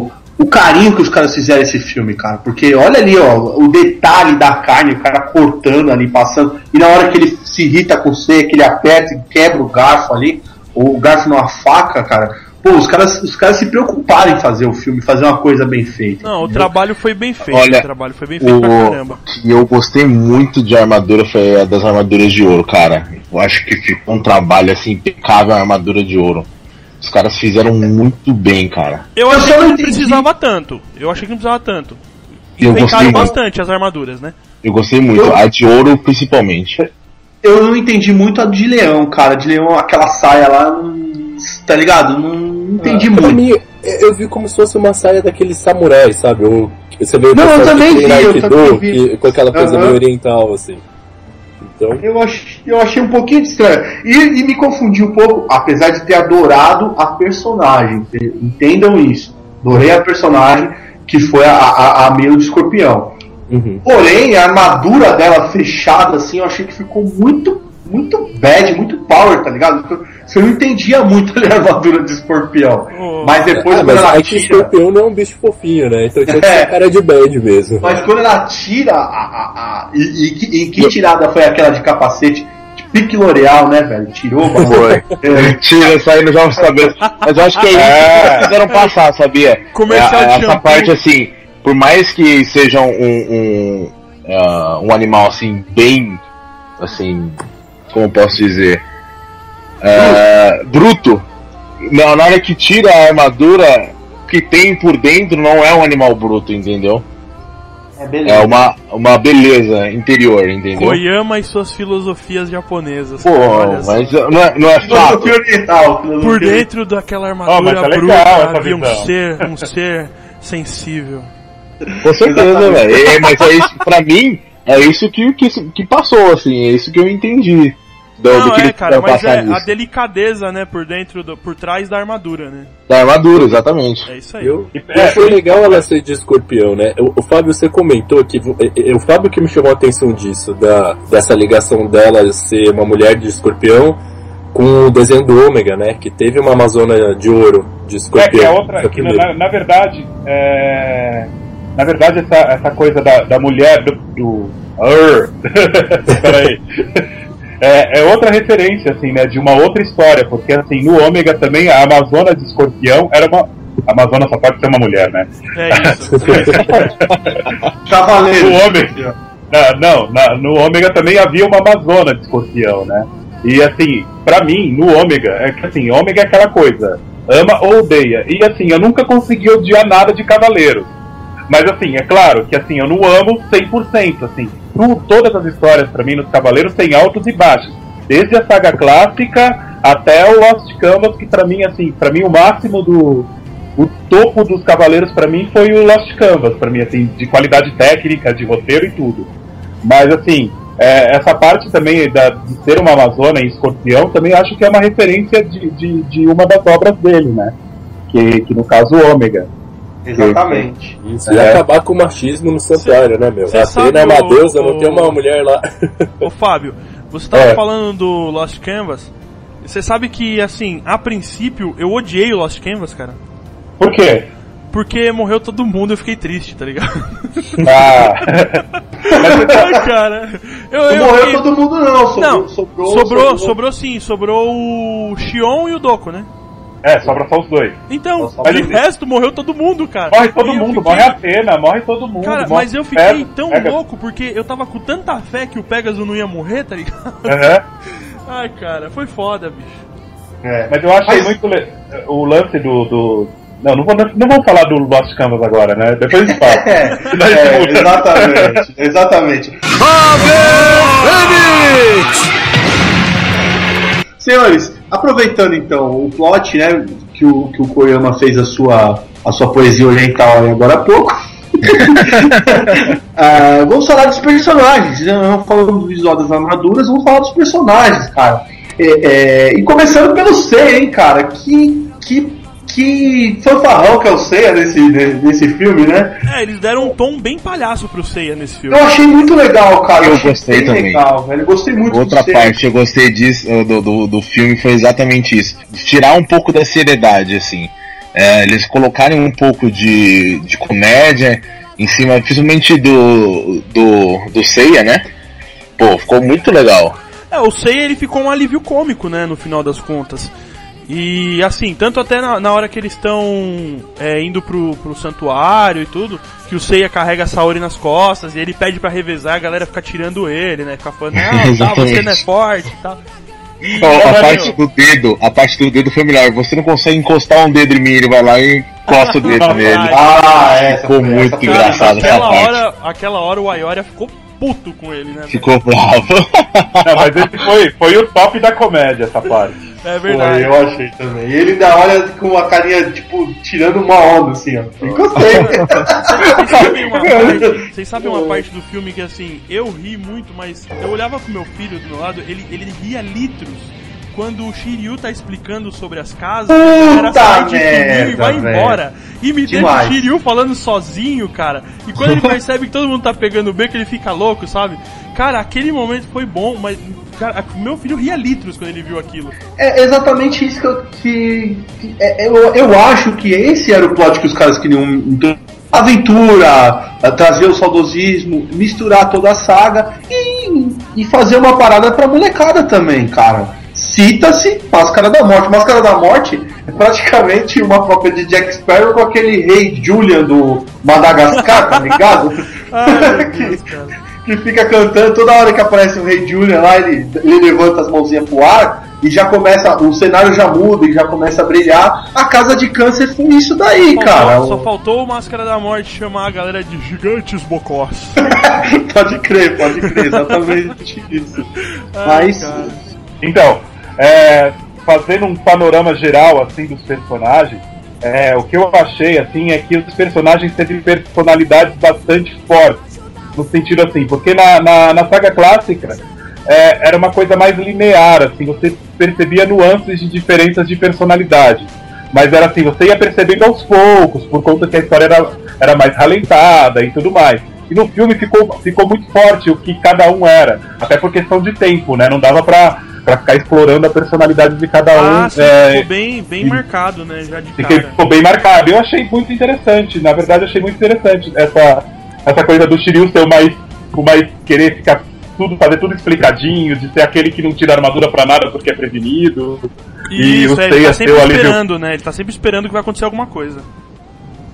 o, o carinho que os caras fizeram esse filme, cara, porque olha ali, ó, o detalhe da carne, o cara cortando ali, passando, e na hora que ele se irrita com você, que ele aperta e quebra o garfo ali, ou o garfo numa faca, cara, pô, os caras, os caras se preocuparam em fazer o filme, fazer uma coisa bem feita. Não, o trabalho foi bem feito. Olha, o trabalho foi bem feito pra O caramba. que eu gostei muito de armadura foi a das armaduras de ouro, cara. Eu acho que ficou um trabalho assim impecável a armadura de ouro. Os caras fizeram muito bem, cara. Eu Eu achei que não precisava tanto. Eu achei que não precisava tanto. Eu gostei Enfeitaram muito. bastante as armaduras, né? Eu gostei muito, Eu- a de ouro principalmente. Eu não entendi muito a de leão, cara. De leão, aquela saia lá, não- tá ligado? Não, não entendi Pra muito. mim, eu vi como se fosse uma saia daqueles samurais, sabe? Um, você vê Não, eu também vi, eu Aikido, também vi. que- com aquela coisa Aham. meio oriental, assim. Então, Eu, ach, eu achei um pouquinho estranho. E, e me confundi um pouco, apesar de ter adorado a personagem. Entendam isso. Adorei a personagem que foi a, a, a Milo de Escorpião. uhum. Porém, a armadura dela fechada, assim, eu achei que ficou muito, muito bad, muito power, tá ligado? Você não entendia muito ali a armadura de escorpião. Oh. Mas depois, ah, quando mas ela é que o tira. escorpião não é um bicho fofinho, né? Então tinha que ser É. cara de bad mesmo. Mas quando ela tira a. a, a- e, e que- e que tirada foi aquela de capacete? De pique L'Oreal, né, velho? Tirou o bagulho. É. Tira, saindo já os cabelos. Mas eu acho que é isso que eles fizeram passar, sabia? Comercial É, de Essa shampoo. parte assim, por mais que seja um, um, ah, um animal assim, bem. Assim. Como posso dizer? Ah, bruto. Na na hora que tira a armadura, o que tem por dentro não é um animal bruto, entendeu? É, beleza. É uma, uma beleza interior, entendeu? Koyama e suas filosofias japonesas. Pô, cara, mas não é, não é fato. Por dentro daquela armadura Oh, tá legal bruta essa havia um ser, um ser sensível. Com certeza, velho. É, mas é isso, pra mim, é isso que, que, que passou, assim, é isso que eu entendi. Do, do Não, que é, cara, mas é a nisso. delicadeza, né, por dentro, do, por trás da armadura, né? Da armadura, exatamente. É isso aí. Eu, É, foi e- legal ela ser de escorpião, né? O, o Fábio, você comentou que. vo- é, é, O Fábio que me chamou a atenção disso, da, dessa ligação dela ser uma mulher de escorpião com o desenho do Ômega, né? Que teve uma Amazona de ouro de É, escorpião. que é outra. Que, na, na verdade, é, na verdade, essa, essa coisa da, da mulher do. do. Peraí. É, é outra referência, assim, né? De uma outra história, porque assim, no Ômega também a Amazona de escorpião era uma. A Amazona só pode ser uma mulher, né? É isso. Cavaleiro. No Ômega. Não, na- no Ômega também havia uma Amazona de escorpião, né? E assim, pra mim, no Ômega, é que assim, Ômega é aquela coisa, ama ou odeia. E assim, eu nunca consegui odiar nada de Cavaleiro. Mas assim, é claro que assim, eu não amo 100%, assim. Todas as histórias pra mim nos Cavaleiros têm altos e baixos. Desde a saga clássica até o Lost Canvas, que pra mim, assim, para mim o máximo do, o topo dos Cavaleiros pra mim foi o Lost Canvas, pra mim, assim, de qualidade técnica, de roteiro e tudo. Mas, assim, é, essa parte também da, de ser uma Amazona em escorpião, também acho que é uma referência de, de, de uma das obras dele, né? Que, que no caso, Ômega. Exatamente. Isso, e É. acabar com o machismo no santuário, né, meu? A sabe Atena é uma o- deusa, não o- tem uma mulher lá. Ô Fábio, você tava É. falando do Lost Canvas. Você sabe que, assim, a princípio, eu odiei o Lost Canvas, cara. Por quê? Porque morreu todo mundo e eu fiquei triste, tá ligado? Ah, cara. Eu, Não eu morreu fiquei- todo mundo, não. Sobrou, Não, sobrou, sobrou, sobrou sim, sobrou o Xion e o Doco, né? É, sobra só os dois. Então, mas- resto morreu todo mundo, cara. Morre todo E mundo, fiquei- morre a Atena, morre todo mundo. Cara, morre mas eu fiquei tão louco porque eu tava com tanta fé que o Pegasus não ia morrer, tá ligado? Aham. Ai, cara, foi foda, bicho. É. Mas eu achei Mas- muito le- o lance do. do... Não, não, vou, não vamos falar do Lost Canvas agora, né? Depois a gente fala. É, é, exatamente, exatamente. Senhores, aproveitando então o plot, né, que o, que o Koyama fez a sua, a sua poesia oriental agora há pouco. Ah, vamos falar dos personagens. Não falando do visual das armaduras, vamos falar dos personagens, cara. É, é, e começando pelo Seiya, hein, cara. Que, que, fanfarrão que é o Seiya nesse, nesse filme, né? É, eles deram um tom bem palhaço pro Seiya nesse filme. Eu achei muito legal, cara. Eu achei gostei também. legal, velho. Eu gostei muito Outra parte que eu gostei disso, do, do, do filme foi exatamente isso. Tirar um pouco da seriedade, assim. É, eles colocarem um pouco de, de comédia em cima, principalmente do, do, do Seiya, né? Pô, ficou muito legal. É, o Seiya ele ficou um alívio cômico, né, no final das contas. E assim, tanto até na, na hora que eles estão é, indo pro, pro santuário e tudo, que o Seiya carrega a Saori nas costas e ele pede pra revezar, a galera fica tirando ele, né? Fica falando, não, tá, você não é forte e tal. E, Ó, a parte do dedo, a parte do dedo foi melhor. Você não consegue encostar um dedo em mim, ele vai lá e encosta o dedo nele. Ah, é, essa Ficou muito essa engraçado essa aquela parte. hora, aquela hora o Ayoria ficou puto com ele, né? Ficou bravo. Não, mas esse foi, foi o top da comédia, essa parte. É verdade. eu achei também. E ele ainda olha com a carinha, tipo, tirando uma onda, assim, ó. Encostei. Vocês sabem uma parte, vocês sabem uma parte do filme que assim, eu ri muito, mas eu olhava pro meu filho do meu lado, ele, ele ria litros. Quando o Shiryu tá explicando sobre as casas, Puta era sair de e vai velho. embora. E me deixa o. Shiryu falando sozinho, cara. E quando ele percebe que todo mundo tá pegando o beco, ele fica louco, sabe? Cara, aquele momento foi bom, mas cara, meu filho ria litros quando ele viu aquilo. É exatamente isso que eu. Que, que- é- eu, eu acho que esse era o plot que os caras queriam. Aventura, trazer o saudosismo, misturar toda a saga e, e fazer uma parada pra molecada também, cara. Cita-se Máscara da Morte. Máscara da Morte é praticamente uma cópia de Jack Sparrow com aquele rei Julian do Madagascar, tá ligado? Ai, Deus, cara. Que fica cantando toda hora que aparece o Rei Julian lá, ele, ele levanta as mãozinhas pro ar e já começa, o cenário já muda e já começa a brilhar. A Casa de Câncer foi isso daí, cara. Faltou- só faltou o Máscara da Morte chamar a galera de gigantes bocós. pode crer, pode crer, exatamente isso. Ai, Mas, cara. Então, é, fazendo um panorama geral assim dos personagens, é, o que eu achei assim é que os personagens têm personalidades bastante fortes, no sentido assim, porque na, na, na saga clássica é, era uma coisa mais linear, assim, você percebia nuances de diferenças de personalidade. Mas era assim, você ia percebendo aos poucos, por conta que a história era, era mais ralentada e tudo mais. E no filme ficou, ficou muito forte o que cada um era, até por questão de tempo, né? Não dava pra, pra ficar explorando a personalidade de cada um. Ah, sim, é, ficou bem, bem e- marcado, né? Já de cara. ficou bem marcado. Eu achei muito interessante. Na verdade, eu achei muito interessante essa, essa coisa do Shiryu ser o mais, o mais querer ficar tudo, fazer tudo explicadinho, de ser aquele que não tira armadura pra nada porque é prevenido. e Isso, o é, ele Seiya tá sempre o alívio. esperando, né? Ele tá sempre esperando que vai acontecer alguma coisa.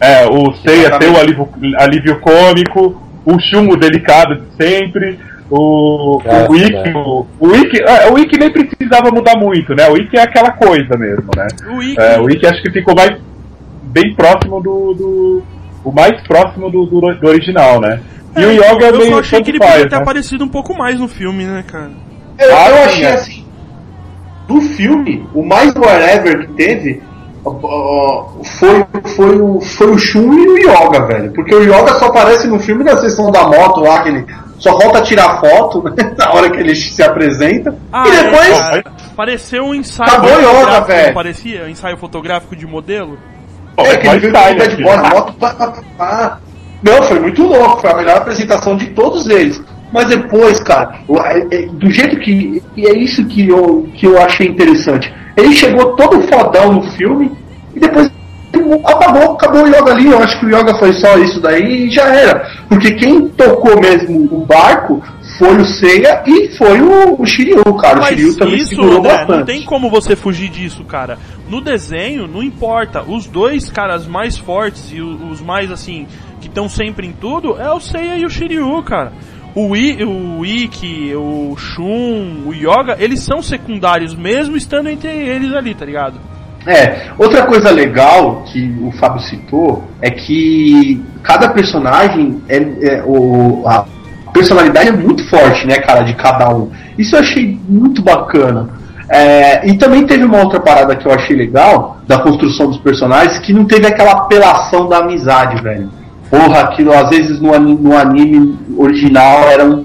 É, o Seiya ter o alívio, alívio cômico, o Shun o delicado de sempre. O, Ah, o Ikki, o, o Ikki, é, o Ikki nem precisava mudar muito, né? O Ikki é aquela coisa mesmo, né? O Ikki, É, o Ikki acho que ficou mais bem próximo do. do- o mais próximo do, do, do original, né? E o Yoga é eu meio só achei que ele faz, ter né? aparecido um pouco mais no filme, né, cara? eu, Ah, eu achei é. assim, do filme, o mais whatever que teve foi, foi, o, foi o Shun e o Yoga, velho. Porque o Yoga só aparece no filme na sessão da moto lá, que ele só volta a tirar foto né, na hora que ele se apresenta. Ah, e depois. é, cara. Pareceu um ensaio Acabou o Yoga, velho. parecia? Um ensaio fotográfico de modelo? É, que ele veio com filho? Boy na moto. Pá, pá, pá. Não, foi muito louco. Foi a melhor apresentação de todos eles. Mas depois, cara, é- do jeito que. E é isso que eu, que eu achei interessante. Ele chegou todo fodão no filme e depois apagou, acabou o Yoga ali. Eu acho que o Yoga foi só isso daí e já era. Porque quem tocou mesmo o barco foi o Seiya e foi o, o Shiryu, cara. o Mas Shiryu também isso, segurou André, bastante. não tem como você fugir disso, cara. No desenho, não importa. Os dois caras mais fortes e o- os mais, assim, que estão sempre em tudo, é o Seiya e o Shiryu, cara. O, I, o Ikki, o Shun, o Yoga, eles são secundários mesmo estando entre eles ali, tá ligado? É, outra coisa legal que o Fábio citou é que cada personagem é, é- o, a personalidade é muito forte, né, cara, de cada um. Isso eu achei muito bacana. É, e também teve uma outra parada que eu achei legal da construção dos personagens que não teve aquela apelação da amizade, velho. Porra, aquilo às vezes no anime, no anime original era um,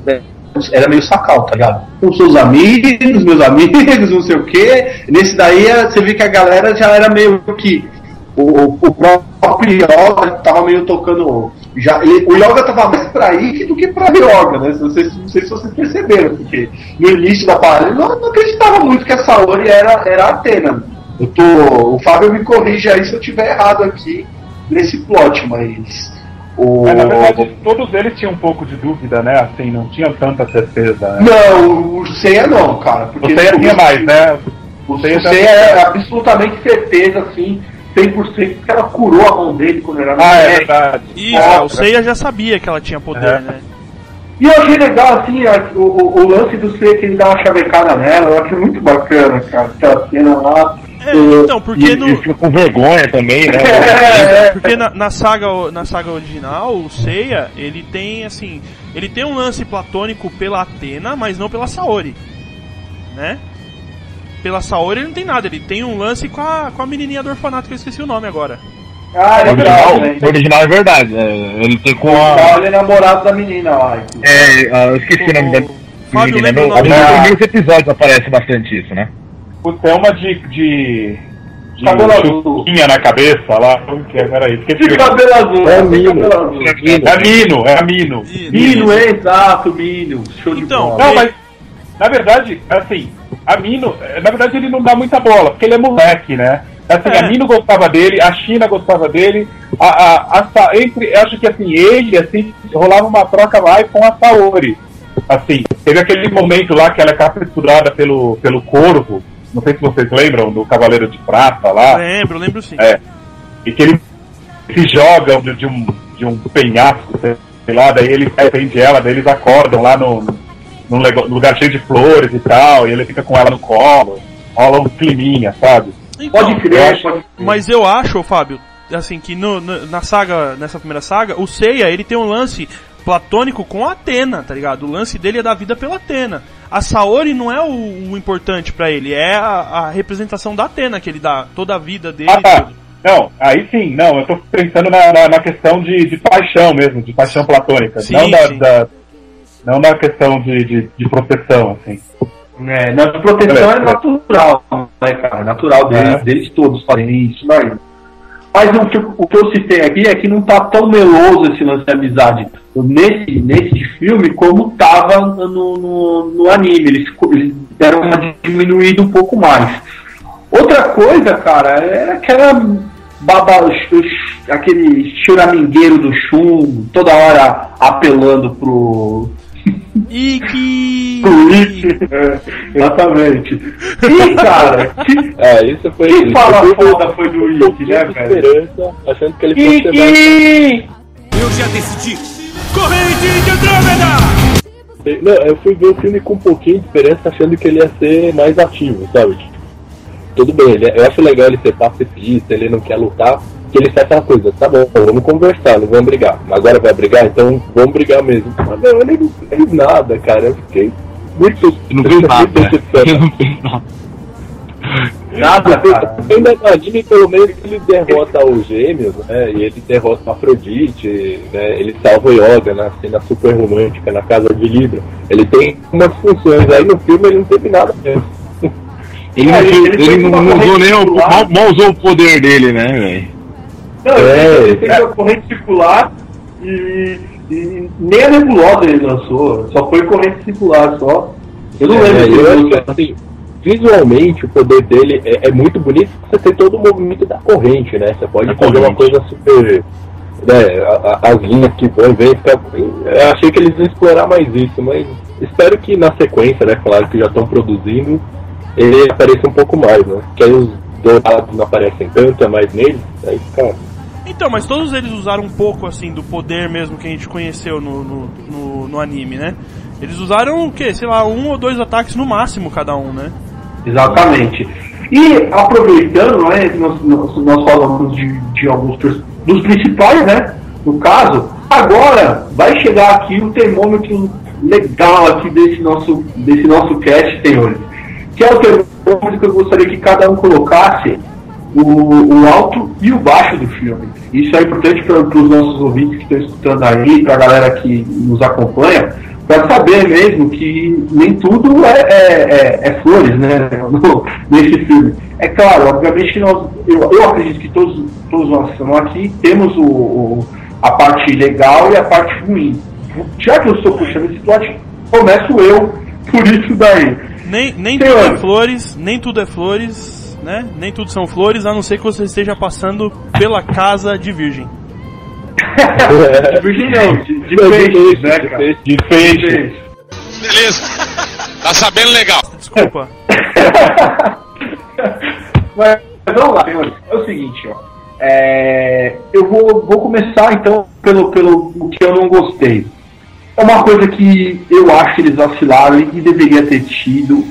era meio sacal, tá ligado? Com seus amigos, meus amigos, não sei o que. Nesse daí eh, você vê que a galera já era meio que. O, o- o próprio Yoga tava meio tocando. Já, ele- o Yoga tava mais pra Ikki do que pra Yoga, né? Se vocês- Não sei se vocês perceberam, porque no início da parada ele não, não acreditava muito que a Saori era, era a Atena. Eu tô, o Fábio me corrija aí se eu tiver errado aqui nesse plot, mas. O, Mas, na verdade, todos eles tinham um pouco de dúvida, né? Assim, não tinham tanta certeza. Né? Não, o Seiya não, cara. Porque O Seiya no tinha mais, né? O O Você é absolutamente certeza, assim, 100% que ela curou a mão dele quando era Ah, é verdade. Isso, Ah, o Seiya já sabia que ela tinha poder, É. né? E eu achei legal, assim, a- o, o, o lance do ser que ele dá uma chavecada nela, eu achei muito bacana, cara, aquela cena lá. É, então, porque E, no, e fica com vergonha também, né? É, é, Porque na, na saga na saga original, o Seiya, ele tem assim, ele tem um lance platônico pela Atena, mas não pela Saori, né? Pela Saori ele não tem nada, ele tem um lance com a, com a menininha do orfanato que eu esqueci o nome agora. Ah, legal, original, né? no original é verdade. é, ele tem com a. ele é namorado da menina lá. É, ah, eu esqueci o nome da Fábio, menina. lembra o No, nome nos episódios aparece bastante isso, né? Puta, é uma de. de. de Cabelo azul. na cabeça lá. Como que é? Peraí, esqueci. De cabelo azul. É de Mino. É Mino, é a Mino. Mino, é exato, Mino. Show de Então, bola. Não, mas. Na verdade, assim, a Mino, na verdade ele não dá muita bola, porque ele é moleque, né? Assim, É. a Mino gostava dele, a China gostava dele, a, a, a entre, acho que assim, ele, assim, rolava uma troca lá com a Saori. Assim, teve aquele momento lá que ela é capturada pelo, pelo corvo, não sei se vocês lembram, do Cavaleiro de Prata lá. Lembro, lembro sim. É. E que ele se joga de, de um, de um penhasco, sei lá, daí ele defende ela, daí eles acordam lá no, num lugar cheio de flores e tal, e ele fica com ela no colo, rola um climinha, sabe? Então, Pode eu crer, acho- pode crer. Mas eu acho, Fábio, assim, que no, no- na saga, nessa primeira saga, o Seiya, ele tem um lance platônico com a Atena, tá ligado? O lance dele é da vida pela Atena. A Saori não é o, o importante pra ele, é a, a representação da Atena que ele dá, toda a vida dele. Ah, tá. Não, aí sim, não, eu tô pensando na, na, na questão de, de paixão mesmo, de paixão platônica, Sim, não, da, sim. da- não na questão de, de, de proteção, assim. É, na proteção é, É, é. natural, né, cara? É natural deles, É. deles todos fazem isso, daí. Mas o que, o que eu citei aqui é que não tá tão meloso esse lance de amizade nesse, nesse filme como tava no, no, no anime. Eles, eles deram uma diminuída um pouco mais. Outra coisa, cara, é aquela baba, aquele choramingueiro do chum, toda hora apelando pro, E que. É, exatamente. E, cara, que, É, isso foi. Isso fala foi foda foi do pouquinho né, velho? esperança, achando que ele fosse Ikki! Eu já decidi. Corrente de Andrômeda! Não, eu fui ver o filme com um pouquinho de esperança, achando que ele ia ser mais ativo, sabe? Tudo bem, é, eu acho legal ele ser pacifista, ele não quer lutar, que ele faz aquela coisa, tá bom, vamos conversar, não vamos brigar. Agora vai brigar, então vamos brigar mesmo. Mas não, ele não fez nada, cara. Eu fiquei muito. Não fez nada. muito não fez nada. Nada, cara. Ainda anime, pelo menos, ele derrota os gêmeos, né? E ele derrota a Afrodite, né? Ele salva o Yoga na cena super romântica, na casa de Libra. Ele tem umas funções. Aí no filme ele não teve nada mesmo. Ele, É, não, ele- ele ele não, usou nem o. Mal, mal usou o poder dele, né, velho? Não, É, ele fez a corrente circular e, e nem a nebulosa ele lançou, só foi corrente circular só. Eu não lembro É, se eu acho assim, visualmente o poder dele é, é muito bonito você ter todo o movimento da corrente, né? Você pode Da fazer uma corrente. coisa super. Né, a- a- as linhas que vão e vem, fica- eu achei que eles iam explorar mais isso, mas espero que na sequência, né? Claro que já estão produzindo, ele apareça um pouco mais, né? Que aí os dois lados não aparecem tanto, é mais nele, aí fica. Então, mas todos eles usaram um pouco assim do poder mesmo que a gente conheceu no, no, no, no anime, né? Eles usaram o quê? Sei lá, um ou dois ataques no máximo cada um, né? Exatamente. E aproveitando, né, nós, nós, nós falamos de, de alguns dos principais, né? No caso, agora vai chegar aqui o termômetro legal aqui desse nosso, desse nosso cast, senhores. Que é o termômetro que eu gostaria que cada um colocasse o, o alto e o baixo do filme. Isso é importante para os nossos ouvintes que estão escutando aí, para a galera que nos acompanha, para saber mesmo que nem tudo é, é, é- é flores, né? no- nesse filme. É claro, obviamente que nós, eu, eu acredito que todos, todos nós que estamos aqui temos o, o- a parte legal e a parte ruim. Já que eu estou puxando esse plot, começo eu por isso daí. Nem, nem Senhor. tudo é flores, nem tudo é flores, né? Nem tudo são flores, a não ser que você esteja passando pela casa de virgem. De virgem não, de, de peixe, né, de cara? peixe. De peixe. Beleza. Tá sabendo legal. Desculpa. Mas vamos lá, senhores. É o seguinte, ó. É, eu vou, vou começar então pelo, pelo o que eu não gostei. É uma coisa que eu acho que eles vacilaram e deveria ter tido.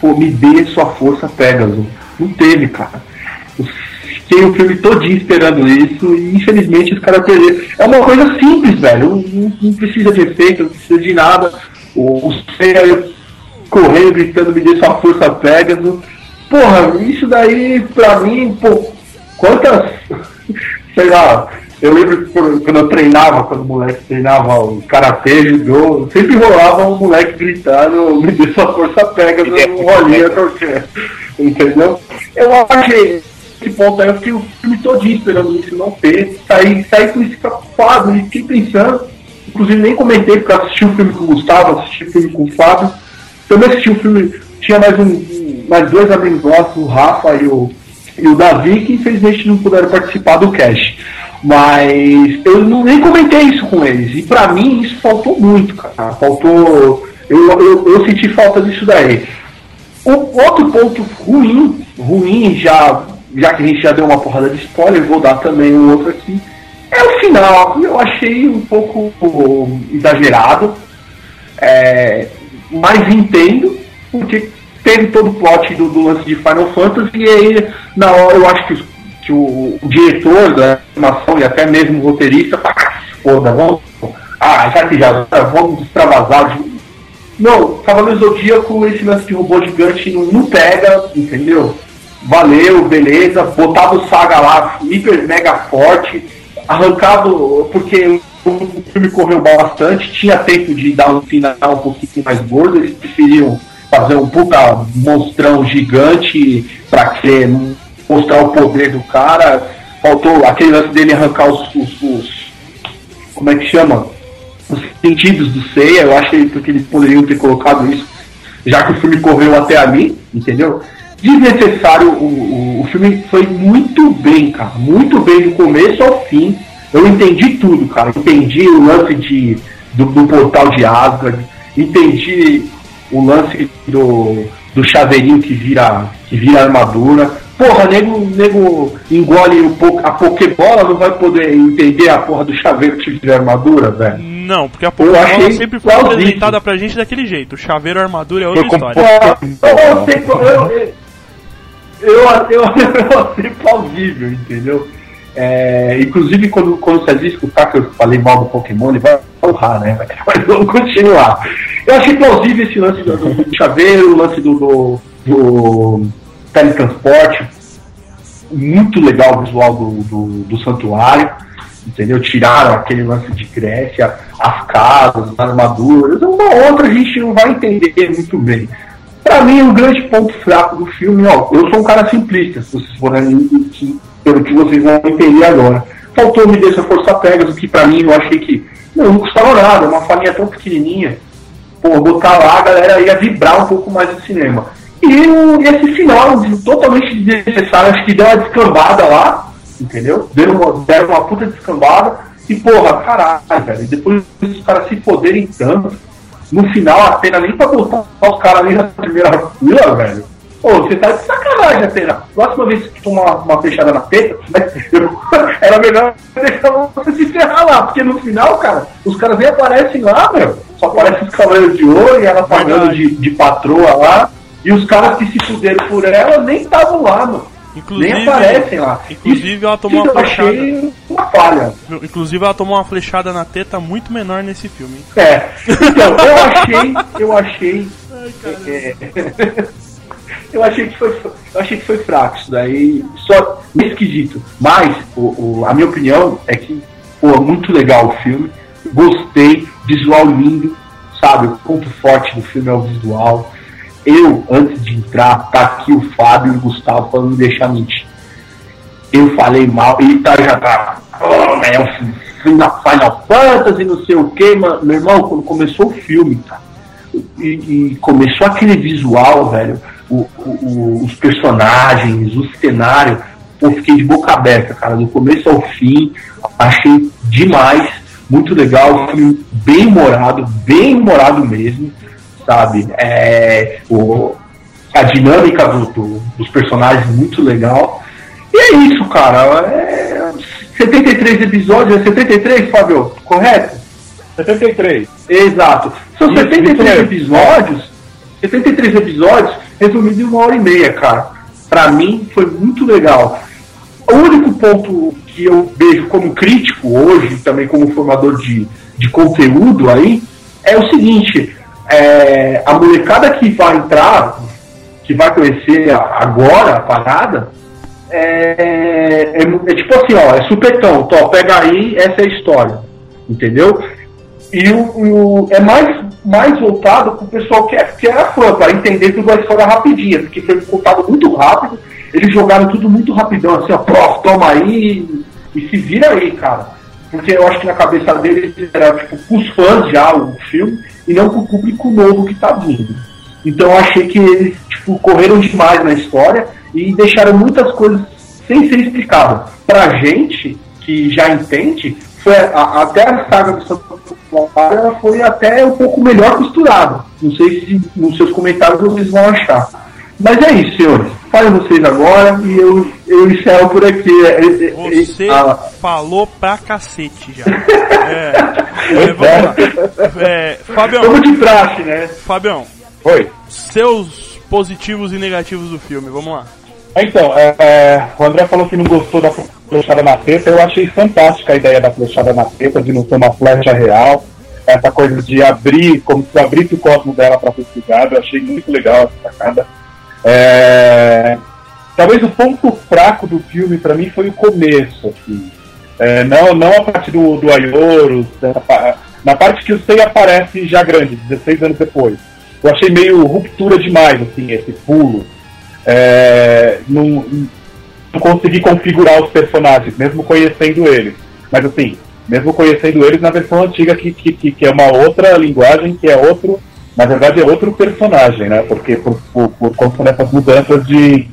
Pô, me dê sua força, Pegasus. Não teve, cara. Eu fiquei o filme todinho esperando isso e infelizmente os caras perderam. É uma coisa simples, velho. Não, não precisa de efeito, não precisa de nada. O, o Seiya correndo, gritando, me dê sua força, Pegasus. Porra, isso daí pra mim, pô, quantas. Sei lá, eu lembro que quando eu treinava, quando o moleque treinava o karatê, judô, sempre rolava um moleque gritando, me dê sua força pega no rolinha qualquer. Entendeu? Eu achei esse ponto aí, eu fiquei o filme todinho esperando isso não ter. Saí, saí com isso preocupado fiquei pensando. Inclusive nem comentei porque assisti o filme com o Gustavo, assisti o filme com o Fábio. Também assisti o filme, tinha mais um, mais dois amigos nossos, o Rafa e o, e o Davi, que infelizmente não puderam participar do cast. Mas eu não, nem comentei isso com eles. E pra mim isso faltou muito, cara. Faltou. Eu, eu, eu senti falta disso daí. O outro ponto ruim, ruim, já, já que a gente já deu uma porrada de spoiler, vou dar também um outro aqui. É o final. Eu achei um pouco exagerado. É, mas entendo, porque teve todo o plot do, do, lance de Final Fantasy e aí na hora eu acho que, que o, diretor da animação e até mesmo o roteirista, foda, vamos. Ah, já que já vamos extravasar. Não, Cavaleiro Zodíaco, esse lance de robô gigante não, não pega, entendeu? Valeu, beleza, botava o Saga lá, hiper mega forte, arrancado, porque o filme correu bastante, tinha tempo de dar um final um pouquinho mais gordo, eles preferiam fazer um puta monstrão gigante pra querer mostrar o poder do cara. Faltou aquele lance dele arrancar os, os, os como é que chama? Os sentidos do Seiya, eu acho que eles poderiam ter colocado isso, já que o filme correu até ali, entendeu? Desnecessário, o, o, o filme foi muito bem, cara, muito bem do começo ao fim eu entendi tudo, cara. Entendi o lance de, do, do portal de Asgard, entendi o lance do, do chaveirinho que vira, que vira armadura. Porra, nego, nego engole o, a Pokébola, não vai poder entender a porra do chaveiro que vira armadura, velho. Não, porque a Pokébola sempre foi apresentada pra gente daquele jeito. O chaveiro armadura é outra eu história. Eu, eu, eu, eu, eu, eu achei plausível, entendeu? É, inclusive, quando, quando o César escutar que eu falei mal do Pokémon, ele vai honrar, né? Mas vamos continuar. Eu achei plausível esse lance do, do chaveiro, o lance do, do, do teletransporte. Muito legal o visual do, do, do santuário. Entendeu? Tiraram aquele lance de Grécia, as casas, as armaduras. Uma outra a gente não vai entender muito bem. Para mim, o grande ponto fraco do filme, ó, eu sou um cara simplista, se vocês forem pelo que vocês vão entender agora. Faltou me dessa força Pegasus, que pra mim eu achei que não, não custava nada, uma falinha tão pequenininha. Pô, botar lá, a galera ia vibrar um pouco mais no cinema. E esse final, totalmente desnecessário, acho que deu uma descambada lá, entendeu? Deram uma, deram uma puta descambada. E porra, caralho, velho. Depois os caras se poderem tanto, no final a pena nem pra botar os caras ali na primeira fila, velho. Pô, você tá de sacanagem, Atena. Próxima vez que tomar uma fechada na teta, eu, era melhor deixar você se ferrar lá, porque no final, cara, os caras nem aparecem lá, meu. Só aparecem os cavaleiros de ouro e ela pagando de, de patroa lá. E os caras que se fuderam por ela nem estavam lá, mano. Inclusive, Nem aparecem lá. Inclusive ela tomou uma flechada. Uma falha. Inclusive ela tomou uma flechada na teta muito menor nesse filme. É. Então, eu achei. Eu achei. Ai, é, eu achei que foi, eu achei que foi fraco isso daí, só esquisito. Mas o, o, a minha opinião é que pô, muito legal o filme, gostei, visual lindo, sabe? O ponto forte do filme é o visual. Eu, antes de entrar, tá aqui o Fábio e o Gustavo não me deixar mentir. Eu falei mal, e tá já tá. Oh, é da Final Fantasy, não sei o que, meu irmão, quando começou o filme, tá? E, e começou aquele visual, velho o, o, os personagens, o cenário, eu fiquei de boca aberta, cara, do começo ao fim, achei demais, muito legal, filme bem humorado, bem humorado mesmo, sabe? É, o, a dinâmica do, do- dos personagens muito legal. E é isso, cara. É 73 episódios, é 73, Fábio? Correto? 73. Exato. São Isso, 73 isso episódios, 73 episódios resumidos em uma hora e meia, cara. Pra mim foi muito legal. O único ponto que eu vejo como crítico hoje, também como formador de, de conteúdo aí, é o seguinte, é, a molecada que vai entrar, que vai conhecer agora a parada, é, é, é tipo assim, ó, é supetão, tó, pega aí, essa é a história. Entendeu? E o, o- é mais, mais voltado pro pessoal que, é, que era fã, para entender tudo a história rapidinha, porque foi contado muito rápido, eles jogaram tudo muito rapidão, assim, ó, prof, toma aí e se vira aí, cara. Porque eu acho que na cabeça deles era tipo pros fãs já o filme e não pro público novo que tá vindo. Então eu achei que eles tipo, correram demais na história e deixaram muitas coisas sem ser explicado. Pra gente que já entende, foi a- até a saga do Santo ela foi até um pouco melhor costurada. Não sei se nos seus comentários vocês vão achar. Mas é isso, senhores. Falem vocês agora e eu, eu encerro por aqui. É, é, é, Você a- falou pra cacete já. É, é, vamos lá. É, Fabião, Vamos de praxe, né? Fabião, Oi. seus positivos e negativos do filme, vamos lá. Então, é, é, o André falou que não gostou da flechada na teta. Eu achei fantástica a ideia da flechada na teta, de não ser uma flecha real. Essa coisa de abrir, como se abrisse o cosmo dela para ser estudado. Eu achei muito legal essa sacada. É, talvez o ponto fraco do filme para mim foi o começo. Assim. É, não, não a parte do, do dessa pa- na parte que o Sei aparece já grande, 16 anos depois. Eu achei meio ruptura demais, assim, esse pulo. É, não, não consegui configurar os personagens, mesmo conhecendo eles. Mas assim, mesmo conhecendo eles na versão antiga, que, que, que é uma outra linguagem, que é outro, na verdade é outro personagem, né? Porque por, por, por conta dessas mudanças de,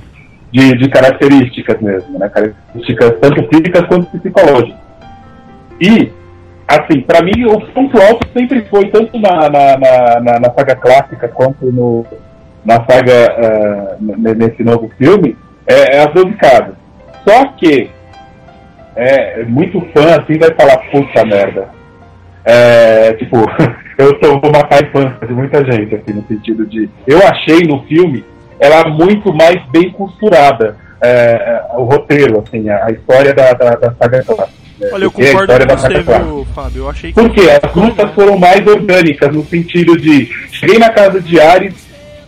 de, de características mesmo, né? Características tanto físicas quanto psicológicas. E, assim, para mim o ponto alto sempre foi, tanto na, na, na, na, saga clássica quanto no, na saga, n- nesse novo filme, é, é as 12 casas. Só que, é, muito fã assim vai falar, puta merda. É, tipo, eu sou vou matar a infância de muita gente, assim, no sentido de. Eu achei no filme ela muito mais bem costurada. é, é, o roteiro, assim, a, a história da, da, da saga clássica. Olha, eu concordo com você, viu, Fábio? Eu achei que. Porque as lutas foram mais orgânicas, no sentido de cheguei na casa de Ares,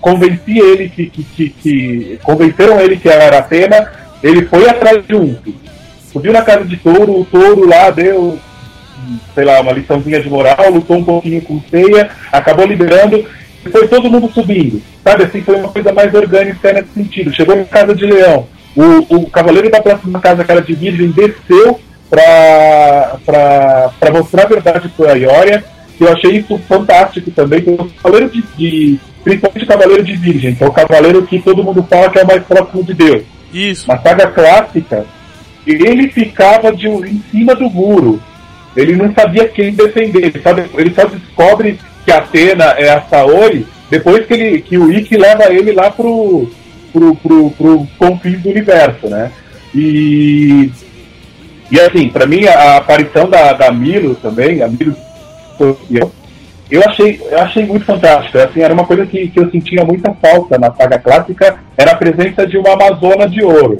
convenci ele que, que, que, que- convenceram ele que era Atena, ele foi atrás junto. Subiu na casa de touro, o touro lá deu, sei lá, uma liçãozinha de moral, lutou um pouquinho com ceia, acabou liberando, e foi todo mundo subindo. Sabe assim, foi uma coisa mais orgânica nesse sentido. Chegou na casa de leão. O, o cavaleiro da próxima casa, que era de virgem, desceu pra mostrar a verdade pra Ioria. que Eu achei isso fantástico também. O cavaleiro de, de. Principalmente o cavaleiro de virgem, que é o cavaleiro que todo mundo fala que é o mais próximo de Deus. Isso. Na saga clássica, ele ficava de, em cima do muro. Ele não sabia quem defender. Ele só, ele só descobre que a Atena é a Saori depois que, ele, que o Ikki leva ele lá pro, pro, pro, pro confins do universo, né? E, e assim, pra mim, a, aparição da, da Milo também, a Milo eu, eu achei, eu achei muito fantástico. Assim, era uma coisa que, que eu sentia muita falta na saga clássica, era a presença de uma Amazona de ouro.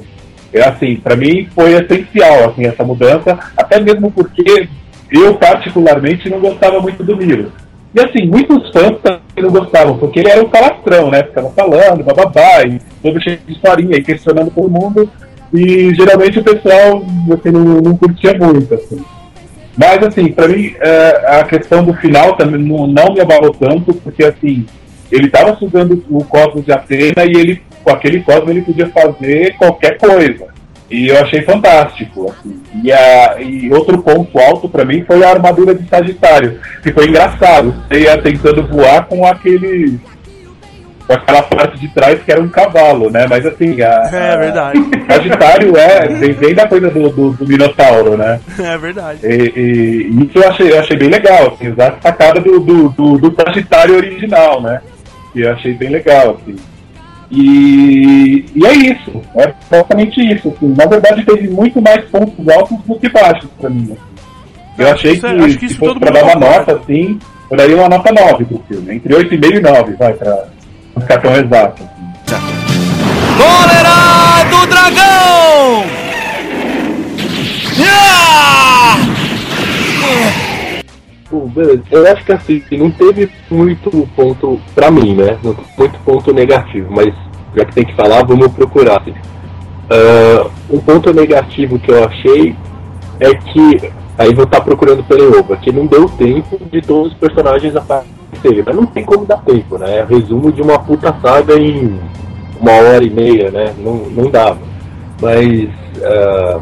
É, assim, para mim foi essencial assim, essa mudança, até mesmo porque eu particularmente não gostava muito do Miro. E assim, muitos fãs também não gostavam, porque ele era um falastrão, né? Ficava falando, bababá, e todo cheio de historinha, e questionando todo mundo. E geralmente o pessoal assim, não, não curtia muito, assim. Mas, assim, pra mim, é, a questão do final também não, não me abalou tanto, porque, assim, ele tava sugando o cosmos de Atena e ele, com aquele cosmos, ele podia fazer qualquer coisa. E eu achei fantástico, assim. E, a, e outro ponto alto pra mim foi a armadura de Sagitário, que foi engraçado. Você ia tentando voar com aquele... com aquela parte de trás que era um cavalo, né? Mas, assim, a, É verdade. Sagitário é, vem, vem da coisa do, do, do Minotauro, né? É verdade. E, e- e isso eu achei, eu achei bem legal, assim, usar a sacada do, do, do, do Sagitário original, né? Que eu achei bem legal, assim. E, e é isso, é exatamente isso. Assim. Na verdade, teve muito mais pontos altos do que baixos pra mim. Assim. Eu achei Isso é- que, acho que se fosse mundo dar uma nota, assim, eu daria uma nota 9 pro filme. Entre 8,5 e 9, vai, pra ficar tão exato. Assim. Cólera do Dragão! Pô, beleza. Eu acho que assim, não teve muito ponto pra mim, né? Muito ponto negativo, mas já que tem que falar, vamos procurar. assim. Ah, um ponto negativo que eu achei é que aí vou estar procurando pelo Oba, que não deu tempo de todos os personagens aparecerem. Mas não tem como dar tempo, né? É resumo de uma puta saga em uma hora e meia, né? Não, não dava. Mas ah,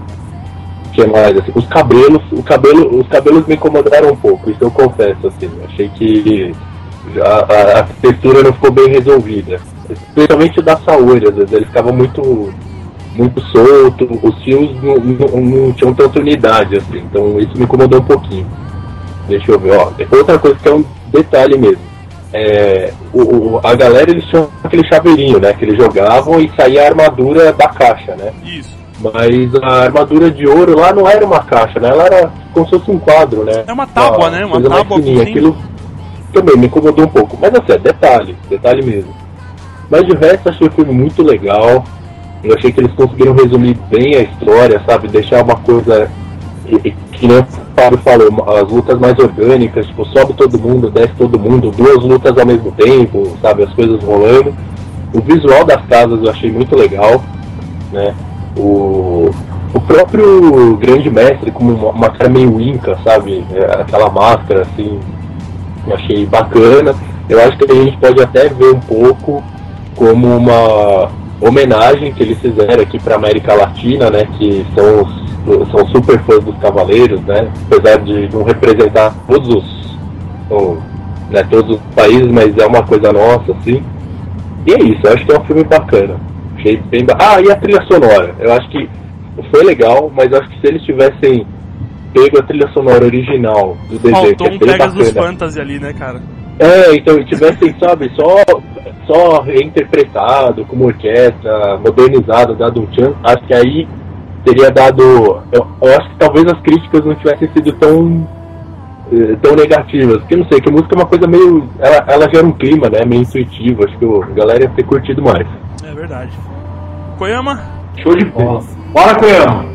que mais? Assim, os cabelos, o cabelo, os cabelos me incomodaram um pouco, isso eu confesso, assim. Achei que a, a- textura não ficou bem resolvida. Especialmente o da Saori, às vezes ele ficava muito muito solto, os fios não, não, não tinham tanta unidade, assim, então isso me incomodou um pouquinho. Deixa eu ver, ó. Outra coisa que é um detalhe mesmo. É, o, o- a galera eles tinham aquele chaveirinho, né? Que eles jogavam e saía a armadura da caixa, né? Isso. Mas a armadura de ouro lá não era uma caixa, né? Ela era como se fosse um quadro, né? É uma tábua, né? Uma coisa mais tábua símbolo. Aquilo também me incomodou um pouco. Mas assim, é detalhe, detalhe mesmo. Mas de resto, achei o filme muito legal. Eu achei que eles conseguiram resumir bem a história, sabe? Deixar uma coisa que, que nem o Fábio falou, as lutas mais orgânicas, tipo, sobe todo mundo, desce todo mundo, duas lutas ao mesmo tempo, sabe? As coisas rolando. O visual das casas eu achei muito legal, né? O, o próprio grande mestre com uma, uma cara meio inca, sabe? É, aquela máscara assim, eu achei bacana. Eu acho que a gente pode até ver um pouco como uma homenagem que eles fizeram aqui para América Latina, né? Que são os, são super fãs dos Cavaleiros, né? Apesar de não representar todos os, o- né, todos os países, mas é uma coisa nossa, assim. E é isso, eu acho que é um filme bacana. Achei bem Ah, e a trilha sonora? Eu acho que foi legal, mas acho que se eles tivessem pego a trilha sonora original do desenho, Faltou que um é bem Pegasus bacana. Fantasy ali, né, cara? É, então tivessem, sabe, só, só reinterpretado, como orquestra, modernizado, dado um chance, acho que aí teria dado. Eu, eu acho que talvez as críticas não tivessem sido tão. eh, tão negativas. Porque não sei, que a música é uma coisa meio. Ela, ela gera um clima, né? Meio intuitivo. Acho que a galera ia ter curtido mais. Verdade. Koyama? Show de bola. Bora, Koyama!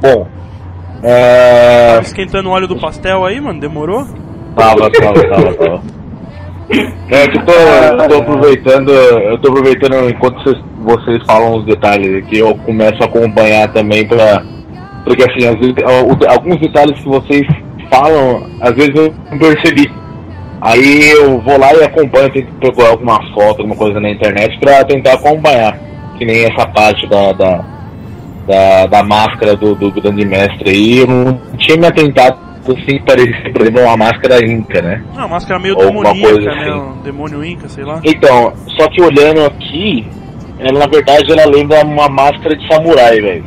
Bom, é... Tá esquentando o óleo do pastel aí, mano? Demorou? Tava, tava, tava, tava. É que eu tô, eu tô aproveitando, eu tô aproveitando enquanto vocês, vocês falam os detalhes aqui, eu começo a acompanhar também pra. Porque assim, às vezes, alguns detalhes que vocês falam, às vezes eu não percebi. Aí eu vou lá e acompanho, tento procurar alguma foto, alguma coisa na internet pra tentar acompanhar. Que nem essa parte da, da, da, da máscara do, do grande mestre aí, eu não tinha me atentado assim, parecia, por exemplo, uma máscara inca, né? Não, máscara meio Ou demoníaca, coisa né? assim. Um demônio inca, sei lá. Então, só que olhando aqui, ela na verdade ela lembra uma máscara de samurai, velho.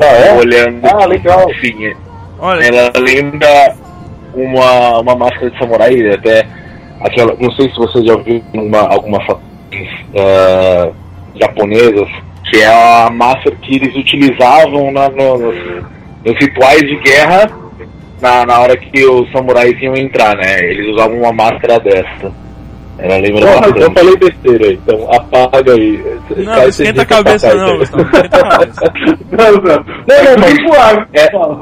Ah, é? Olhando. Ah, legal. Sim, Olha, ela lembra uma, uma máscara de samurai, até aquela. Não sei se você já viu uma, algumas fotos ah, japonesas, que é a máscara que eles utilizavam na, no- nos, nos rituais de guerra na, na hora que os samurais iam entrar, né? Eles usavam uma máscara dessa. Ela lembra Porra, eu bastante. falei besteira, então apaga aí. não, Cai não esse esquenta a cabeça não, então. Não, não. Não, não, mas suave. É. Fala.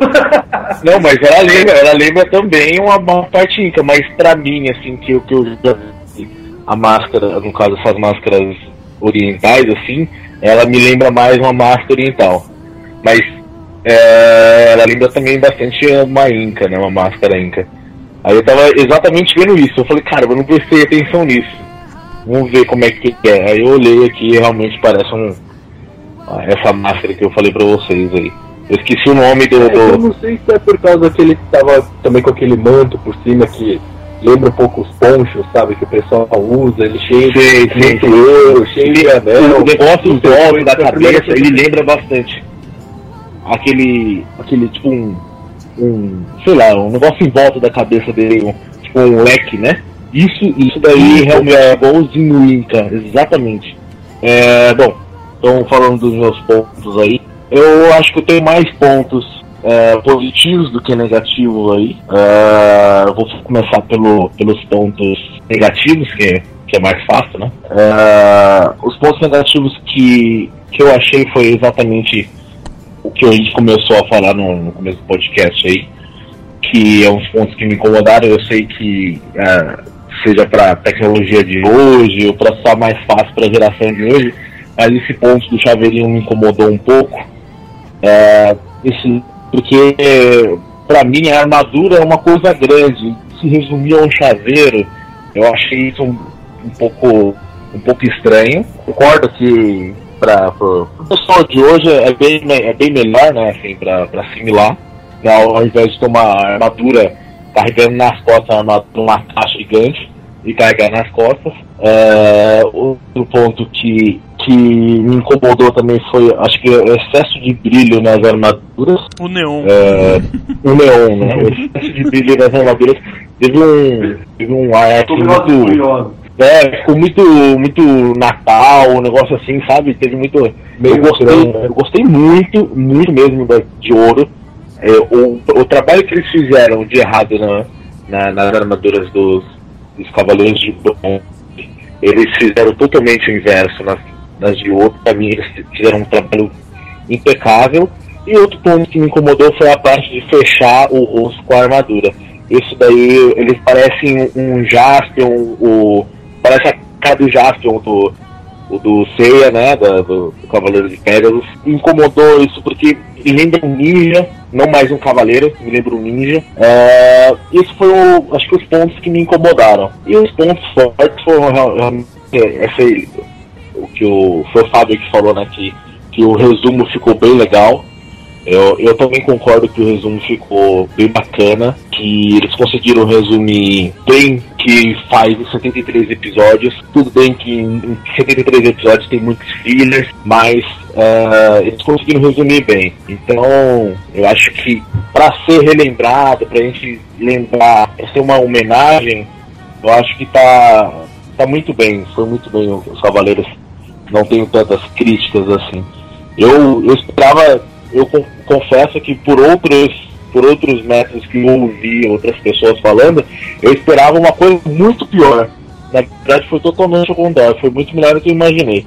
Não, mas ela lembra, ela lembra também uma, uma parte inca, mas pra mim, assim, que, eu- que eu já vi a máscara, no caso essas máscaras orientais, assim, ela me lembra mais uma máscara oriental. Mas é, ela lembra também bastante uma inca, né? Uma máscara inca. Aí eu tava exatamente vendo isso, eu falei, cara, eu não prestei atenção nisso. Vamos ver como é que é. Aí eu olhei aqui e realmente parece um. ah, Essa máscara que eu falei pra vocês aí. Eu esqueci o nome do. É, eu do... não sei se é por causa que ele tava também com aquele manto por cima que lembra um pouco os ponchos, sabe? Que o pessoal usa, ele cheio Sei, de ouro, cheio de anel. o negócio sei, volta foi da cabeça, ele lembra bastante. Aquele. aquele tipo um. Um. sei lá, um negócio em volta da cabeça dele, um, tipo um leque, né? Isso, isso daí realmente é igualzinho o Inca, exatamente. É, bom, então falando dos meus pontos aí, eu acho que eu tenho mais pontos é, positivos do que negativos aí. É, eu vou começar pelo, pelos pontos negativos, que é, que é mais fácil, né? É, os pontos negativos que, que eu achei foi exatamente que a gente começou a falar no, no começo do podcast aí, que é uns pontos que me incomodaram. Eu sei que é, seja para tecnologia de hoje ou para só mais fácil para a geração de hoje, mas esse ponto do chaveirinho me incomodou um pouco. É, esse, porque para mim a armadura é uma coisa grande. Se resumir a um chaveiro, eu achei isso um, um pouco um pouco estranho. Concordo que para o pessoal de hoje é bem, é bem melhor, né, assim, para assimilar. Né, ao invés de uma armadura carregando nas costas uma, uma caixa gigante e carregar nas costas. É, outro ponto que, que me incomodou também foi, acho que o excesso de brilho nas armaduras. O neon. É, o neon, né? O excesso de brilho nas armaduras. Teve um, teve um ar muito. É, ficou muito, muito Natal, um negócio assim, sabe? Teve muito. eu gostei, eu gostei muito, muito mesmo de ouro. É, o, o trabalho que eles fizeram de errado na, na, nas armaduras dos, dos Cavaleiros de Bronze, eles fizeram totalmente o inverso nas, nas de ouro. Pra mim, eles fizeram um trabalho impecável. E outro ponto que me incomodou foi a parte de fechar o rosto com a armadura. Isso daí, eles parecem um, um Jaspion, o, parece a cara do Jaspion do, do Seiya, né, do, do, Cavaleiro de Pegasus. Incomodou isso porque me lembra um ninja, não mais um cavaleiro, me lembra um ninja. É, isso foi, o, acho que os pontos que me incomodaram. E os pontos fortes foram esse, o que o, foi o Fábio que falou, né, que, que o resumo ficou bem legal. Eu, eu também concordo que o resumo ficou bem bacana, que eles conseguiram resumir bem que faz os 73 episódios. Tudo bem que em 73 episódios tem muitos fillers, mas uh, eles conseguiram resumir bem. Então, eu acho que para ser relembrado, pra gente lembrar, pra ser uma homenagem, eu acho que tá, tá muito bem. Foi muito bem os Cavaleiros. Não tenho tantas críticas assim. Eu, eu esperava eu confesso que por outros por outros métodos que eu ouvi outras pessoas falando, eu esperava uma coisa muito pior. Na verdade foi totalmente ao contrário, foi muito melhor do que eu imaginei.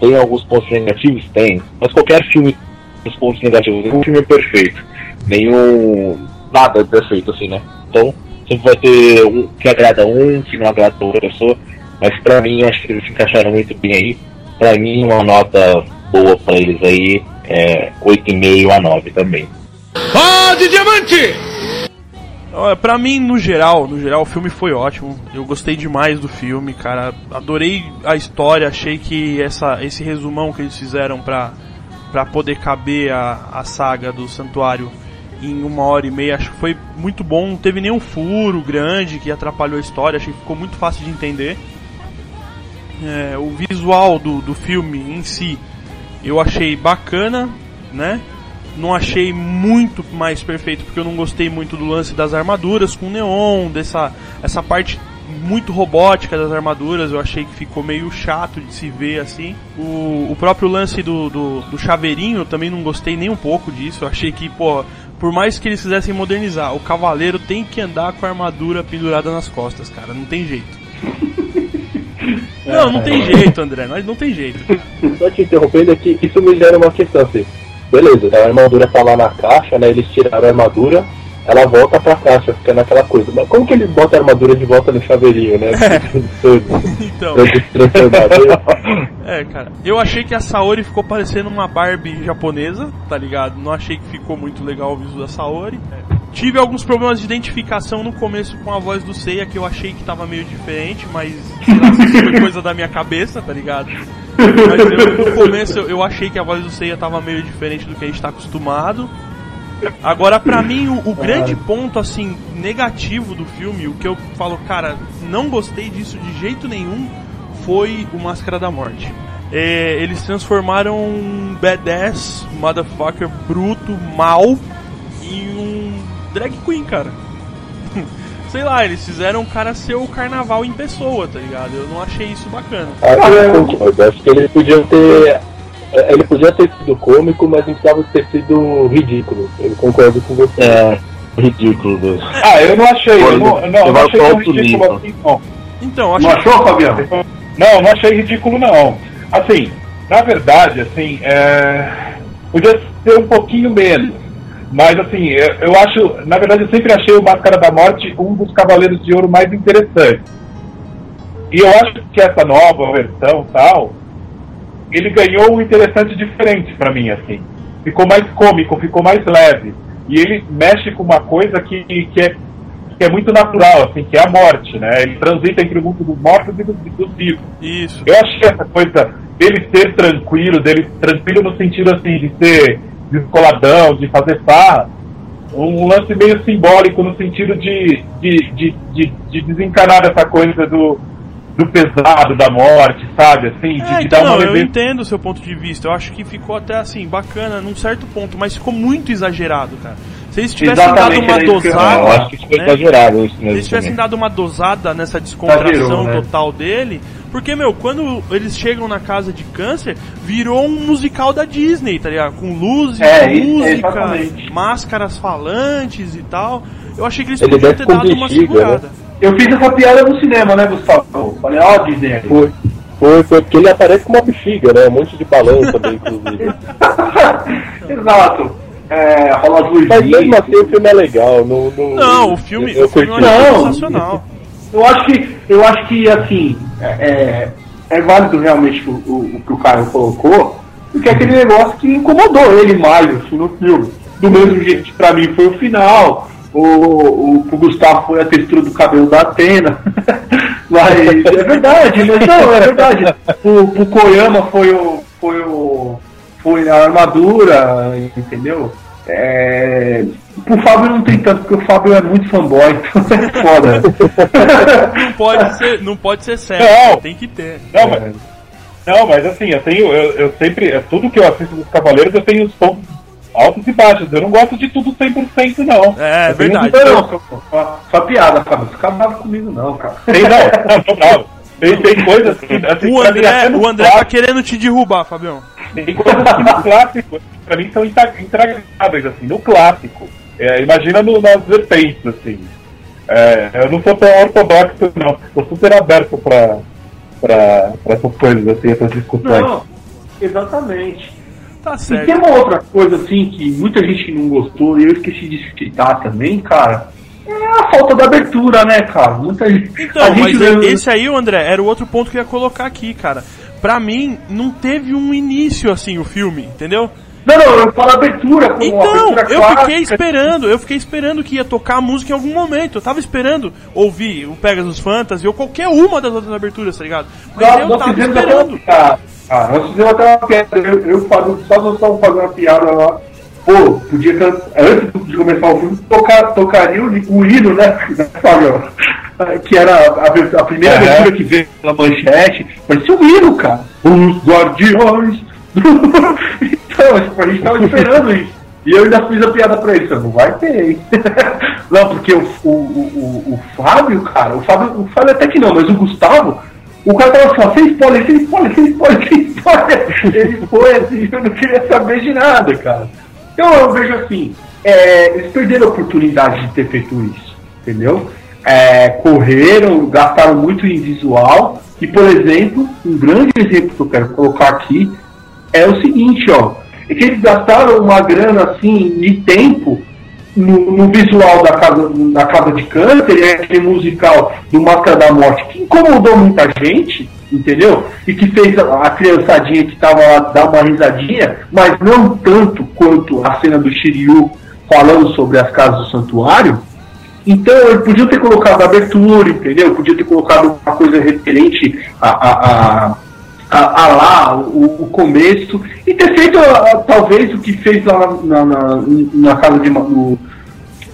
Tem alguns pontos negativos? Tem. Mas qualquer filme tem pontos negativos. Nenhum filme é perfeito. Nenhum. Nada é perfeito, assim, né? Então, sempre vai ter um que agrada um, que não agrada outra pessoa. Mas pra mim, acho que eles se encaixaram muito bem aí. Pra mim, uma nota boa pra eles aí é 8,5 a 9 também. Pode diamante! Olha, pra mim, no geral, no geral, o filme foi ótimo. Eu gostei demais do filme, cara. Adorei a história. Achei que essa, esse resumão que eles fizeram pra, pra poder caber a, a saga do Santuário em uma hora e meia, acho que foi muito bom. Não teve nenhum furo grande que atrapalhou a história. Achei que ficou muito fácil de entender. É, o visual do, do filme em si eu achei bacana, né? Não achei muito mais perfeito porque eu não gostei muito do lance das armaduras com neon, dessa essa parte muito robótica das armaduras, eu achei que ficou meio chato de se ver assim. O, o próprio lance do, do, do chaveirinho eu também não gostei nem um pouco disso. Eu achei que, pô, por mais que eles quisessem modernizar, o cavaleiro tem que andar com a armadura pendurada nas costas, cara, não tem jeito. Não, não tem jeito, André, mas não tem jeito. Só te interrompendo aqui, isso me gera uma questão assim. Beleza, a armadura tá lá na caixa, né? Eles tiraram a armadura, ela volta pra caixa, fica naquela coisa. Mas como que eles botam a armadura de volta no chaveirinho, né? então. é, cara. Eu achei que a Saori ficou parecendo uma Barbie japonesa, tá ligado? Não achei que ficou muito legal o visual da Saori. Tive alguns problemas de identificação no começo com a voz do Seiya, que eu achei que tava meio diferente, mas foi coisa da minha cabeça, tá ligado? Mas eu, no começo eu, eu achei que a voz do Seiya tava meio diferente do que a gente tá acostumado. Agora, pra mim, o, o, grande ponto, assim, negativo do filme, o que eu falo, cara, não gostei disso de jeito nenhum, foi o Máscara da Morte. É, eles transformaram um badass, motherfucker, bruto, mal, em um drag queen, cara. sei lá, eles fizeram o cara ser o carnaval em pessoa, tá ligado? Eu não achei isso bacana. Ah, eu concordo. Acho que eles podiam ter. eh, Ele podia ter sido cômico, mas não precisava ter sido ridículo. Eu concordo com você. É, ridículo. Deus. Ah, eu não achei, eu não, não, eu Eu não achei tão ridículo nível. assim, não. Então, acho Não que. achou, Fabiano? Não, não achei ridículo não. Assim, na verdade, assim, é... podia ser um pouquinho menos. Mas assim, eu, eu acho, na verdade eu sempre achei o Máscara da Morte um dos Cavaleiros de Ouro mais interessantes. E eu acho que essa nova versão tal, ele ganhou um interessante diferente pra mim, assim. Ficou mais cômico, ficou mais leve. E ele mexe com uma coisa que, que, é, que é muito natural, assim, que é a morte, né? Ele transita entre o mundo dos mortos e dos, dos vivos. Isso. Eu achei essa coisa dele ser tranquilo, dele tranquilo no sentido assim, de ser descoladão, de fazer farra, um lance meio simbólico no sentido de, de, de, de, de desencanar essa coisa do, do pesado, da morte, sabe? Assim, de, É, de então, dar uma não, eu entendo o seu ponto de vista. Eu acho que ficou até assim, bacana num certo ponto, mas ficou muito exagerado, cara. Se eles tivessem Exatamente, dado uma dosada. Eu acho que né? exagerado isso Se mesmo. eles tivessem também. dado uma dosada nessa descontração Exagerou, né? total dele, porque, meu, quando eles chegam na casa de câncer, virou um musical da Disney, tá ligado? Com luzes, É, música, exatamente. máscaras falantes e tal. Eu achei que eles Ele podiam ter dado uma bexiga, segurada. Eu fiz essa piada no cinema, né, Gustavo? Falei, ó, Disney. aí. Foi, foi, foi porque ele aparece com uma bexiga, né? Um monte de balão também, inclusive. Exato. É, rola as Mas mesmo luzinhas. assim o filme é legal. Não, não, Não, o filme, eu, eu o filme eu curti. achei Não. sensacional. Eu acho que, eu acho que assim, é, é, é válido realmente o, o, o que o Caio colocou, porque é aquele negócio que incomodou ele mais assim, no filme. Do mesmo jeito que pra mim foi o final, o, o, pro Gustavo foi a textura do cabelo da Atena. mas é verdade, mas não, é verdade. O, pro Koyama foi o. Foi o. Foi a armadura, entendeu? É, pro Fábio não tem tanto, porque o Fábio é muito fanboy, então é foda. Não pode ser, não pode ser sério, Não. tem que ter. Não, mas, não, mas assim, eu tenho, eu, eu sempre, é, tudo que eu assisto dos Cavaleiros, eu tenho os pontos altos e baixos. Eu não gosto de tudo 100% não. É, Eu tenho verdade. uns- Não, só, só, só piada, Fábio. Fica bravo comigo, não, cara. Tem, não, não, tô bravo. Tem, tem coisas que, assim, O André, o André tá querendo te derrubar, Fabião. Tem coisas que no clássico, pra mim, são intra- intragáveis, assim, no clássico. É, imagina no, nas vertentes, assim. É, eu não sou tão ortodoxo, não. Tô super aberto pra, pra, pra essas coisas, assim, essas discussões. Não, exatamente. Tá E certo. tem uma outra coisa, assim, que muita gente não gostou, e eu esqueci de citar também, cara. É a falta da abertura, né, cara? Muita gente. Então, a mas gente e- vê- esse aí, o André, era o outro ponto que eu ia colocar aqui, cara. Pra mim, não teve um início assim o filme, entendeu? Não, não, eu falo abertura, como Então, abertura eu clássica. fiquei esperando, eu fiquei esperando que ia tocar a música em algum momento. Eu tava esperando ouvir o Pegasus Fantasy ou qualquer uma das outras aberturas, tá ligado? Mas Nós, eu nós tava até esperando. Ah, nós fizemos até uma piada. Eu, eu falo, só nós estávamos fazendo uma piada lá. Pô, podia can- antes de começar o filme, tocar, tocaria o, o hino, né, Fábio? Que era a, a primeira abertura que veio pela manchete. Parecia um hino, cara. Os Guardiões. do- então, tipo, a gente tava esperando isso. E eu ainda fiz a piada pra ele, não vai ter, hein? Não, porque o, o, o, o Fábio, cara, o Fábio, o Fábio até que não, mas o Gustavo, o cara tava assim, ó, sem spoiler, sem spoiler, sem spoiler, sem spoiler. Ele foi assim, eu não queria saber de nada, cara. Então eu vejo assim, é, eles perderam a oportunidade de ter feito isso, entendeu? É, correram, gastaram muito em visual, e por exemplo, um grande exemplo que eu quero colocar aqui é o seguinte, ó, é que eles gastaram uma grana assim de tempo no, no visual da casa, da casa de câncer, é aquele musical do Máscara da Morte, que incomodou muita gente, entendeu? E que fez a, a criançadinha que tava lá dar uma risadinha, mas não tanto quanto a cena do Shiryu falando sobre as casas do santuário. Então, eles podiam ter colocado a abertura, entendeu? Podia ter colocado uma coisa referente a, a, a, a, a lá, o, o começo, e ter feito, ah, talvez, o que fez lá na, na, na casa de, Ma- no,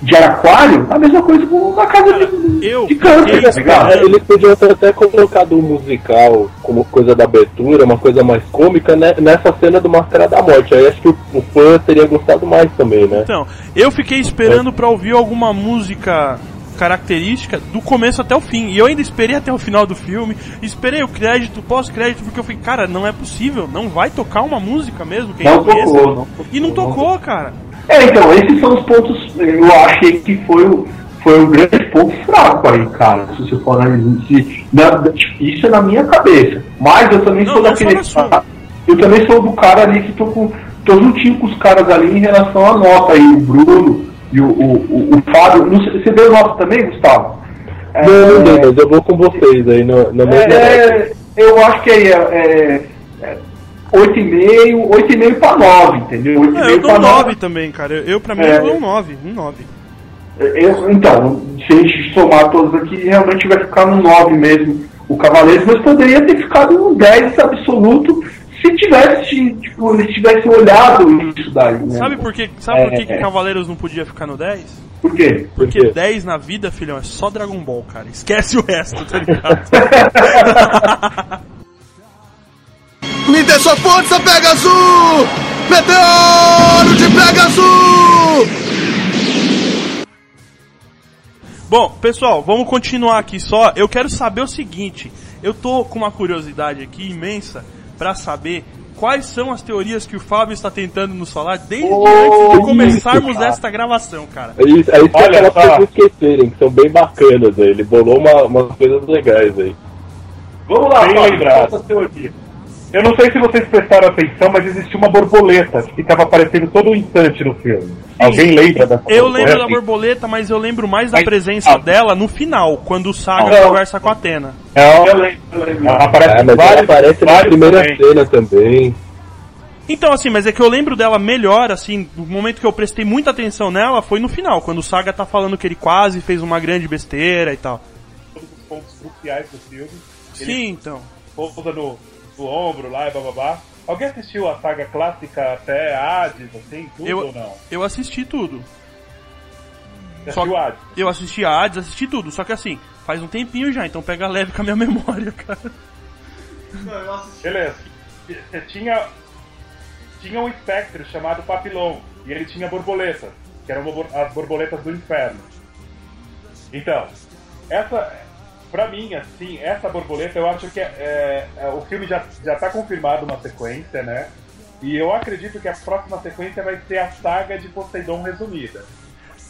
de Araquário, a mesma coisa com a casa de, Eu de câncer, tá? É, eles podiam ter até colocado um musical como coisa da abertura, uma coisa mais cômica, né, nessa cena do Máscara da Morte. Aí acho que o, o fã teria gostado mais também, né? Então, eu fiquei esperando pra ouvir alguma música característica do começo até o fim. E eu ainda esperei até o final do filme, esperei o crédito, pós-crédito, porque eu falei, cara, não é possível, não vai tocar uma música mesmo, quem Não tocou, não E não tocou, cara. É, então, esses são os pontos, eu achei que foi o, foi um grande ponto fraco aí, cara, se você for analisar. se- na- Isso é na minha cabeça. Mas eu também Não, sou não daquele. sua. Eu também sou do cara ali que tô com. tô juntinho com os caras ali em relação à nota aí, o Bruno e o, o, o, o Fábio. Não você deu nota também, Gustavo? É, Não, não dei, mas eu vou com vocês aí no, no mesmo é, eu acho que aí é, é, é 8,5, 8,5 pra 9, entendeu? 8,5 É, eu dou pra um 9 também, cara. Eu, eu, pra mim, É. eu dou um 9. Um 9. Eu- então, se a gente somar todos aqui, realmente vai ficar no 9 mesmo o Cavaleiros, mas poderia ter ficado no 10 absoluto se tivesse, tipo, eles tivessem olhado isso daí, né? Sabe por que, sabe por que, É, que é. Cavaleiros não podia ficar no 10? Por quê? Porque quê? 10 na vida, filhão, é só Dragon Ball, cara. Esquece o resto, tá ligado? Me dê sua força, Pegasus! Meteoro de Pegasus! Bom, pessoal, vamos continuar aqui só. Eu quero saber o seguinte: eu tô com uma curiosidade aqui imensa pra saber quais são as teorias que o Fábio está tentando nos falar desde Oh, antes de começarmos isso, esta gravação, cara. Aí, aí tem Olha aquelas só. coisas não esquecerem, que são bem bacanas aí. Ele bolou uma, umas coisas legais aí. Vamos lá, Bem Fábio, lembrado. qual a sua teoria? Eu não sei se vocês prestaram atenção, mas existia uma borboleta que ficava aparecendo todo um instante no filme. Alguém lembra dessa Eu lembro da borboleta? mas eu lembro mais da Mas- presença ah. dela no final, quando o Saga Não. conversa com a Atena. Não, Eu lembro, eu lembro. ela aparece Ah, mas ela vários, aparece na vários primeira também. cena também. Então, assim, mas é que eu lembro dela melhor, assim, no momento que eu prestei muita atenção nela foi no final, quando o Saga tá falando que ele quase fez uma grande besteira e tal. Todos os pontos cruciais do filme. Ele Sim, então. pousa no, no ombro lá e bababá. Alguém assistiu a saga clássica até Hades, assim, tudo Eu, ou não? eu assisti tudo. Você só- assistiu Hades? Eu assisti a Hades, assisti tudo, só que assim, faz um tempinho já, então pega leve com a minha memória, cara. Beleza. Você tinha, tinha um espectro chamado Papillon, e ele tinha borboletas, que eram as borboletas do inferno. Então, essa, pra mim, assim, essa borboleta, eu acho que é, é, o filme já, já tá confirmado uma sequência, né? E eu acredito que a próxima sequência vai ser a saga de Poseidon resumida.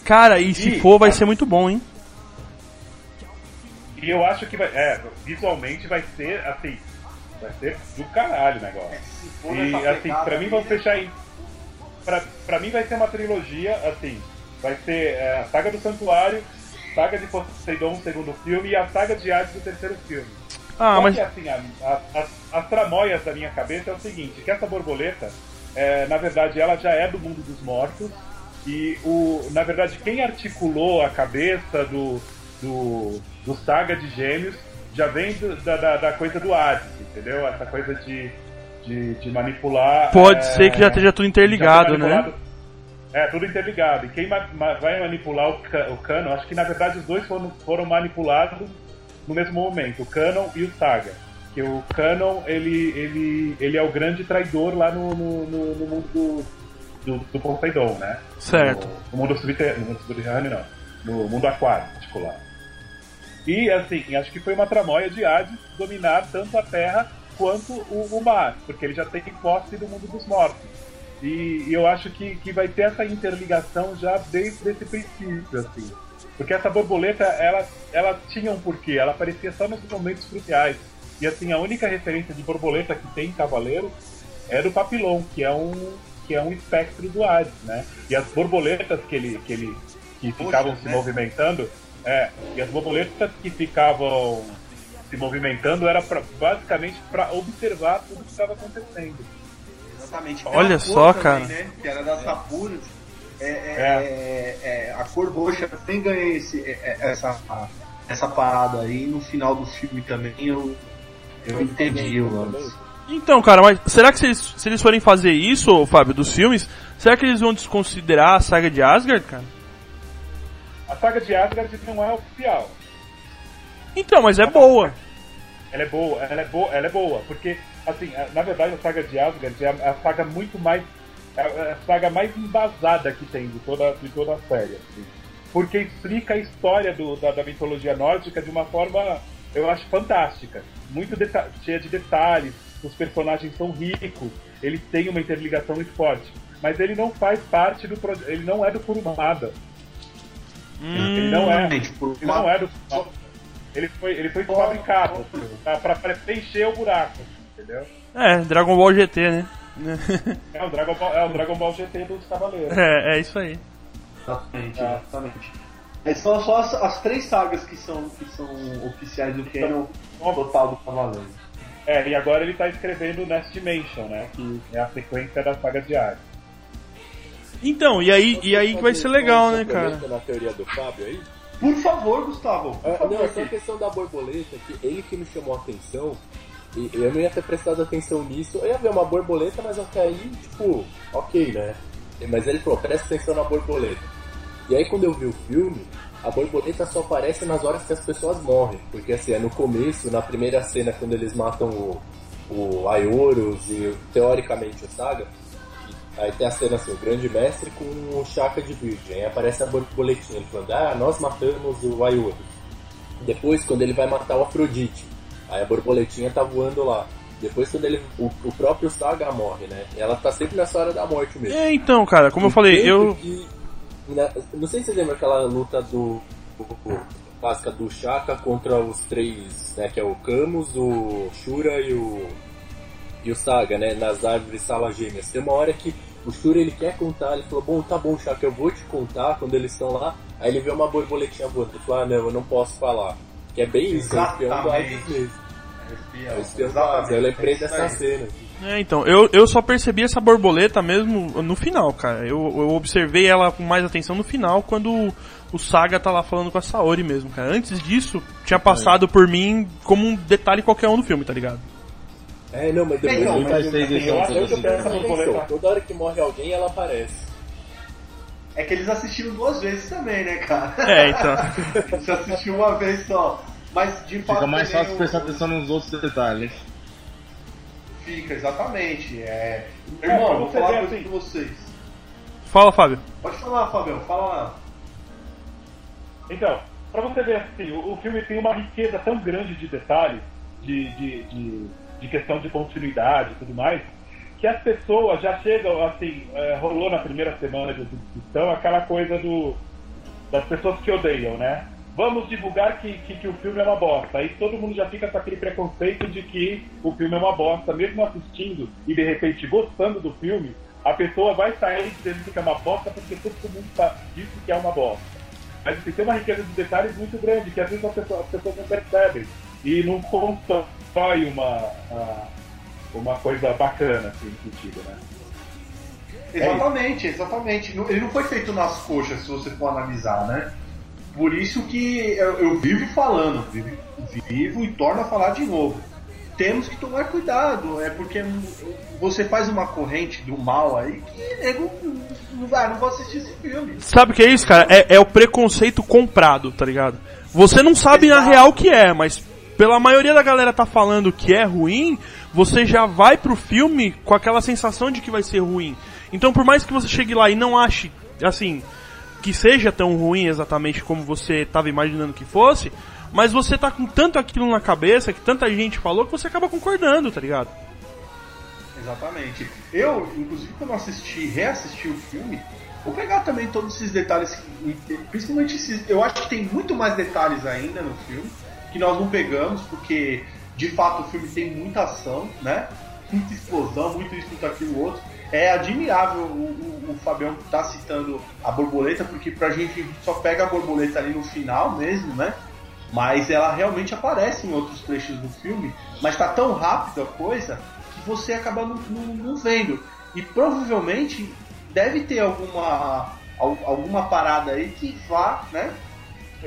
Cara, e se Ih, for, vai tá. ser muito bom, hein? E eu acho que vai, é, visualmente vai ser, assim, vai ser do caralho o negócio. E assim, pra mim vão fechar em. Pra, pra mim vai ser uma trilogia, assim, vai ser é, a saga do Santuário, saga de Poseidon, o segundo filme, e a saga de Hades, o terceiro filme. Ah, Só mas. que assim, a- a- as, as tramóias da minha cabeça é o seguinte, que essa borboleta, é, na verdade, ela já é do mundo dos mortos, e o, na verdade quem articulou a cabeça do, do, do saga de gêmeos já vem do- da, da, da coisa do Hades, entendeu? Essa coisa de, de, de manipular. Pode é, ser que já esteja tudo interligado, já né? É, tudo interligado. E quem ma- ma- vai manipular o, ca- o Canon, acho que na verdade os dois foram, foram manipulados no mesmo momento, o Canon e o Saga. Que o Canon, ele, ele, ele é o grande traidor lá no, no, no- no mundo do, do, do Poseidon, né? Certo. No, no mundo subterrâneo, no mundo subterrâneo não. No mundo aquático lá. E assim, acho que foi uma tramóia de Hades dominar tanto a terra quanto o, o mar, porque ele já tem posse do mundo dos mortos. E, e eu acho que, que vai ter essa interligação já desde esse princípio, assim. Porque essa borboleta, ela, ela tinha um porquê, ela aparecia só nos momentos cruciais. E assim, a única referência de borboleta que tem em Cavaleiro é do Papillon, que é um, que é um espectro do Hades, né? E as borboletas que ele, que ele que ficavam se né? movimentando, é, e as borboletas que ficavam se movimentando era pra, basicamente para observar tudo que estava acontecendo. Exatamente. Olha só, cor cara. Também, né, que era das Sapuras. É, é, é, é, a cor roxa também ganhei esse, é, é, essa, essa parada aí. No final do filme também eu, eu entendi o lance. Então, cara, mas será que se eles, se eles forem fazer isso, Fábio, dos filmes, será que eles vão desconsiderar a saga de Asgard, cara? A saga de Asgard não é oficial. Então, mas é boa. Ela é boa, ela é boa, ela é boa, porque assim, a- na verdade a saga de Asgard é a, a saga muito mais é a, é saga mais embasada que tem de toda, de toda a série. assim. porque explica a história do, da, da mitologia nórdica de uma forma, eu acho, fantástica. Muito deta- cheia de detalhes, os personagens são ricos, eles têm uma interligação muito forte. Mas ele não faz parte do projeto, ele não é do Kurumada. Ele não é. Gente, por Ele não é do Ele foi, ele foi fabricado pra, pra preencher o buraco, entendeu? É, Dragon Ball GT, né? É o Dragon Ball, é o Dragon Ball GT dos Cavaleiros. É, é isso aí. Exatamente, Ah. exatamente. É, são só as, as três sagas que são, que são oficiais do canon total do Cavaleiro. É, e agora ele tá escrevendo Nest Dimension, né? Que é a sequência da saga de Ares. Então, e aí, e aí que vai ser legal, né, cara? Na teoria do Fábio aí? Por favor, Gustavo. Por Ah, favor, não, é só a aqui. questão da borboleta, que ele que me chamou a atenção, e eu não ia ter prestado atenção nisso, eu ia ver uma borboleta, mas até aí, tipo, ok, né? Mas ele falou, presta atenção na borboleta. E aí quando eu vi o filme, a borboleta só aparece nas horas que as pessoas morrem, porque assim, é no começo, na primeira cena, quando eles matam o, o Aioros e teoricamente o Saga, Aí tem a cena assim, o grande mestre com o Chaka de Virgem. Aí aparece a borboletinha, ele falando, ah, nós matamos o Ayurus. Depois, quando ele vai matar o Afrodite, aí a borboletinha tá voando lá. Depois, quando ele, o, o próprio Saga morre, né? Ela tá sempre nessa hora da morte mesmo. É, então, cara, como eu falei, eu. que, na- não sei se você lembra aquela luta do. clássica do Chaka contra os três, né? Que é o Camus, o Shura e o. E o Saga, né? Nas árvores sala gêmeas. Tem uma hora que o Shura ele quer contar, ele falou, bom, tá bom, Chaka, eu vou te contar quando eles estão lá. Aí ele vê uma borboletinha voando. Ele falou, ah não, eu não posso falar. Que é bem isso, é o espião do Exatamente. Hades mesmo. É o espião do Exatamente, Hades. Eu lembrei é dessa aí. cena. É, então, eu, eu só percebi essa borboleta mesmo no final, cara. Eu, eu observei ela com mais atenção no final, quando o, o Saga tá lá falando com a Saori mesmo, cara. Antes disso, tinha passado por mim como um detalhe qualquer um do filme, tá ligado? É, não, mas depois Então, eu- mas eu- eu eu- acho eu- que eu- eu- borboleta- Toda hora que morre alguém, ela aparece. É que eles assistiram duas vezes também, né, cara? É, então. Você assistiu uma vez só. Mas de fato. Fica mais fácil prestar atenção nos outros detalhes. Fica, exatamente. É... É, Irmão, vou falar uma coisa assim. com vocês. Fala, Fábio. Pode falar, Fabião, fala lá. Então, pra você ver assim, o, o filme tem uma riqueza tão grande de detalhes, de, de, de, de questão de continuidade e tudo mais, que as pessoas já chegam, assim, é, rolou na primeira semana de discussão aquela coisa do das pessoas que odeiam, né? Vamos divulgar que, que, que o filme é uma bosta. Aí todo mundo já fica com aquele preconceito de que o filme é uma bosta, mesmo assistindo e de repente gostando do filme, a pessoa vai sair dizendo que é uma bosta porque todo mundo disse que é uma bosta. Mas assim, tem uma riqueza de detalhes muito grande que às vezes as pessoas, as pessoas não percebem e não constrói uma, uma coisa bacana assim, sentido, né? Exatamente, exatamente. Não- Ele não foi feito nas coxas, se você for analisar, né? Por isso que eu, eu vivo falando, vivo, vivo e torno a falar de novo. Temos que tomar cuidado, é porque você faz uma corrente do mal aí que nego não vai, não vou assistir esse filme. Sabe o que é isso, cara? É, é o preconceito comprado, tá ligado? Você não sabe na Exato. real o que é, mas pela maioria da galera tá falando que é ruim, você já vai pro filme com aquela sensação de que vai ser ruim. Então, por mais que você chegue lá e não ache, assim, que seja tão ruim exatamente como você estava imaginando que fosse, mas você tá com tanto aquilo na cabeça, que tanta gente falou, que você acaba concordando, tá ligado? Exatamente. Eu, inclusive, quando assisti, reassisti o filme, vou pegar também todos esses detalhes, principalmente esses. Eu acho que tem muito mais detalhes ainda no filme que nós não pegamos, porque de fato o filme tem muita ação, né? Muita explosão, muito isso, muito aquilo outro. É admirável o, o, o Fabião tá citando a borboleta, porque pra gente só pega a borboleta ali no final mesmo, né? Mas ela realmente aparece em outros trechos do filme, mas tá tão rápido a coisa que você acaba não, não- vendo. E provavelmente deve ter alguma, al- alguma parada aí que vá, né?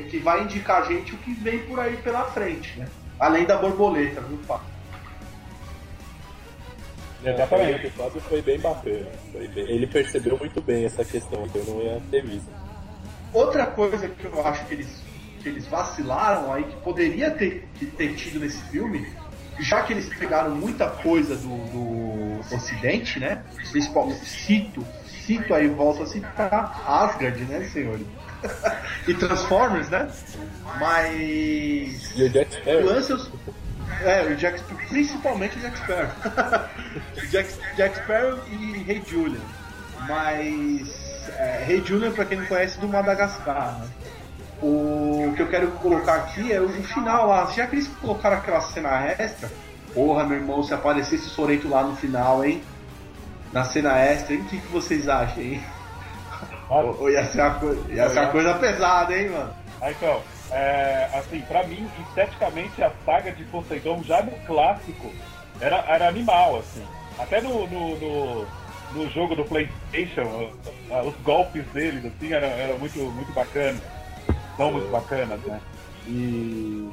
Que vai indicar a gente o que vem por aí pela frente, né? Além da borboleta, viu, Fábio? Exatamente. O Fábio foi bem bacana. Foi bem- Ele percebeu muito bem essa questão, que eu não ia ter visto. Outra coisa que eu acho que eles, que eles vacilaram aí, que poderia ter, que ter tido nesse filme, já que eles pegaram muita coisa do, do Ocidente, né? Principalmente, cito, cito aí, volto a citar Asgard, né, senhores? E Transformers, né? Mas. E o Jack Sparrow. é, o Jack, principalmente o Jack Sparrow. Jack, Jack Sparrow e Rei Julian. Mas é, Rei Julian, pra quem não conhece, do Madagascar. Né? O que eu quero colocar aqui é o final lá. Já que eles colocaram aquela cena extra, porra, meu irmão, se aparecesse o Sorento lá no final, hein? Na cena extra, hein? O que, que vocês acham, hein? Ô, ia, ser uma coi- ia ser uma coisa pesada, hein, mano? Ah, então, é, assim, pra mim, esteticamente, a saga de Poseidon, já no clássico, era, era animal, assim. Até no, no, no, no jogo do Playstation, os golpes deles, assim, eram eram muito, muito bacanas. São muito bacanas, né? E,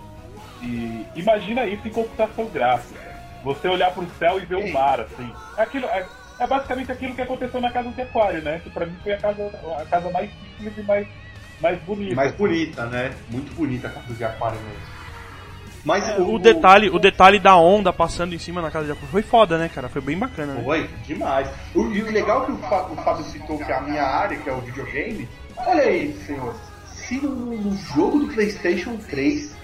e imagina isso em computação gráfica. Você olhar pro céu e ver o mar, assim. É Aquilo, é, basicamente aquilo que aconteceu na casa de aquário, né? Que pra mim foi a casa, a casa mais simples e mais, mais bonita. Mais bonita, né? Muito bonita a casa de aquário mesmo. Mas É, O detalhe, o detalhe da onda passando em cima na casa de Aquário foi foda, né, cara? Foi bem bacana, né? Foi, demais. O, e o legal que o, Fá- o Fábio citou que é a minha área, que é o videogame, olha aí, senhor. Se no, no jogo do Playstation 3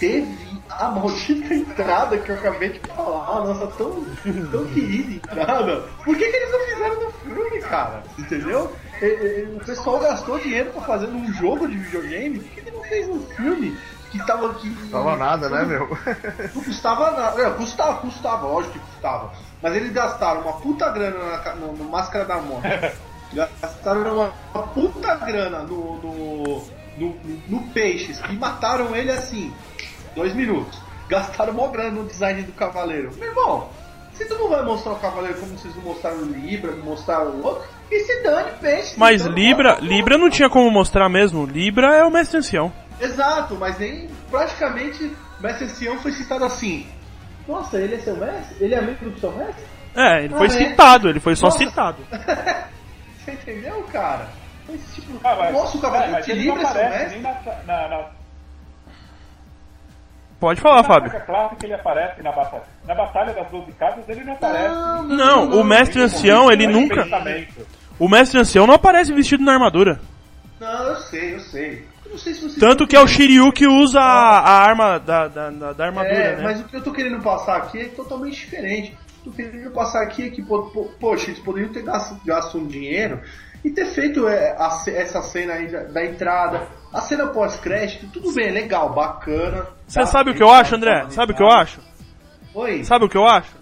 teve a maldita entrada que eu acabei de falar, nossa, tão, tão querida entrada, por que, que eles não fizeram no filme, cara? Entendeu? E- e- O pessoal gastou dinheiro pra fazer um jogo de videogame, por que, que não fez no filme? Que tava aqui. Tava nada, né, meu? Não custava nada. É, custava, custava, lógico que custava. Mas eles gastaram uma puta grana na, no, no Máscara da Morte. gastaram uma, uma puta grana no, no, no, no Peixes e mataram ele assim. Dois minutos. Gastaram mó grana no design do Cavaleiro. Meu irmão, se tu não vai mostrar o Cavaleiro como vocês não mostraram o Libra, não mostraram o outro, e se dane Peixes. Mas então, Libra, bota- Libra não tinha como mostrar mesmo. Libra é o mestre ancião. Exato, mas nem praticamente Mestre Ancião foi citado assim. Nossa, ele é seu mestre? Ele é amigo do seu mestre? É, ele foi Ah, é? citado, ele foi só Nossa. citado. Você entendeu, cara? Foi tipo. Ah, mas, Nossa, o é, Cavaleiro não Libra é seu mestre? nem na, na, na, Pode falar, Fábio. saga clássica ele aparece na batalha. Na Batalha das Doze Casas ele não aparece. Não, o mestre ancião, ele Não é nunca. O mestre ancião não aparece vestido na armadura. Não, eu sei, eu sei. Eu não sei se vocês Tanto que é o. Shiryu que usa a, a arma da, da, da- da armadura, É, né? mas o que eu tô querendo passar aqui é totalmente diferente. O que eu tô querendo passar aqui é que, poxa, eles poderiam ter gasto, gasto um dinheiro e ter feito é, a essa cena aí da, da entrada, a cena pós-crédito, tudo bem, legal, bacana. Você tá? sabe o que eu acho, André? Sabe o que eu acho? Oi? Sabe o que eu acho?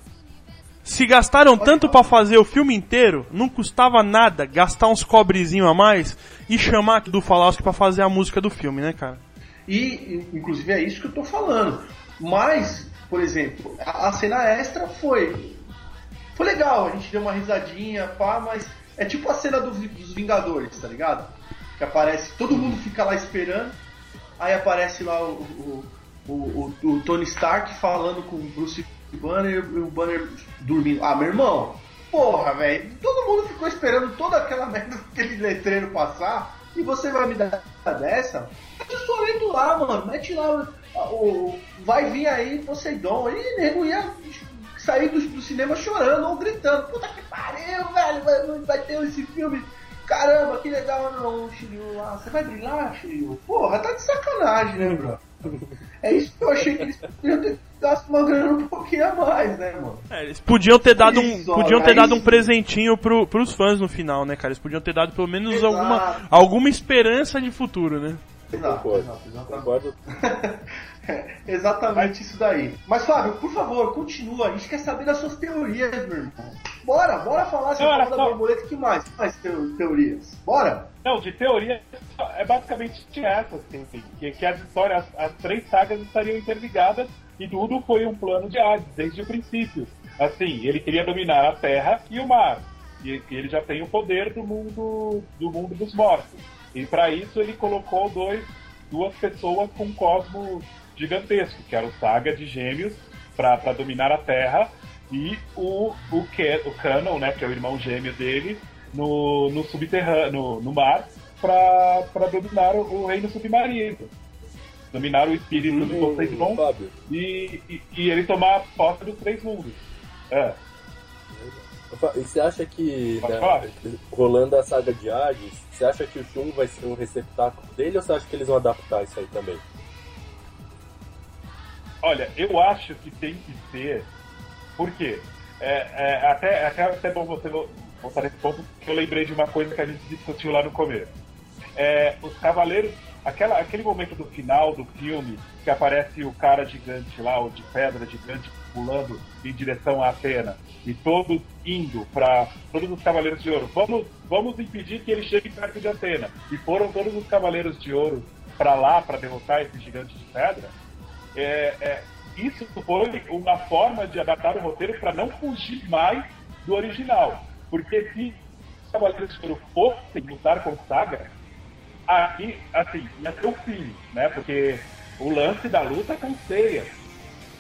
Se gastaram tanto pra fazer o filme inteiro, não custava nada gastar uns cobrezinhos a mais e chamar do Falauski pra fazer a música do filme, né, cara? E, inclusive, é isso que eu tô falando. Mas, por exemplo, a, a cena extra foi. Foi legal, a gente deu uma risadinha, pá, mas é tipo a cena do dos Vingadores, tá ligado? Que aparece, todo mundo fica lá esperando, aí aparece lá o, o, o, o- Tony Stark falando com o Bruce Banner e o Banner dormindo. Ah, meu irmão, porra, velho, todo mundo ficou esperando toda aquela merda daquele letreiro passar e você vai me dar dessa? Mete o Sorento lá, mano. Mete lá o, o- Vai vir aí Poseidon. E nego ia sair do, do cinema chorando ou gritando. Puta que pariu, velho. Vai, vai ter esse filme. Caramba, que legal, não, Shiryu lá. Você vai brilhar, Shiryu? Porra, tá de sacanagem, né, bro? É isso que eu achei que eles podiam ter gasto uma grana um pouquinho a mais, né, mano? É, eles podiam ter dado um, Isso, podiam ter dado um presentinho pro, pros fãs no final, né, cara? Eles podiam ter dado pelo menos Exato. alguma, alguma esperança de futuro, né? Exato, Concordo. exato, exatamente. Concordo. Exatamente isso daí. Mas, Fábio, por favor, continua. A gente quer saber das suas teorias, meu irmão. Bora, bora falar fala era da borboleta. que mais? Que mais teo- teorias? Bora? Não, de teoria é basicamente essa, assim, que, que as histórias, as, três sagas estariam interligadas e tudo foi um plano de Hades desde o princípio. Assim, ele queria dominar a Terra e o mar. E e ele já tem o poder do mundo do mundo dos mortos. E para isso ele colocou dois, duas pessoas com um cosmo gigantesco, que era o Saga de Gêmeos, para dominar a Terra, e o, o, Ke- o Canon, né, que é o irmão gêmeo dele, no, no subterrâneo, no, no mar, para dominar o, o reino submarino. Dominar o espírito do Poseidon Fábio, e, e, e ele tomar posse dos três mundos. É. E você acha que, né, rolando a saga de Hades, você acha que o Shun vai ser um receptáculo dele ou você acha que eles vão adaptar isso aí também? Olha, eu acho que tem que ser. Por quê? É, é, até, até, até bom você vo- voltar nesse ponto, que eu lembrei de uma coisa que a gente discutiu lá no começo. É, os cavaleiros, aquela, aquele momento do final do filme, que aparece o cara gigante lá, o de pedra gigante, pulando em direção à Atena, e todos indo para todos os cavaleiros de ouro. Vamos, vamos impedir que ele chegue perto de Atena. E foram todos os cavaleiros de ouro para lá para derrotar esse gigante de pedra. É, é, isso foi uma forma de adaptar o roteiro para não fugir mais do original. Porque se os Cavaleiros de Ouro fossem lutar com Saga, aí, assim, ia ser o fim, né? Porque o lance da luta é com ceia.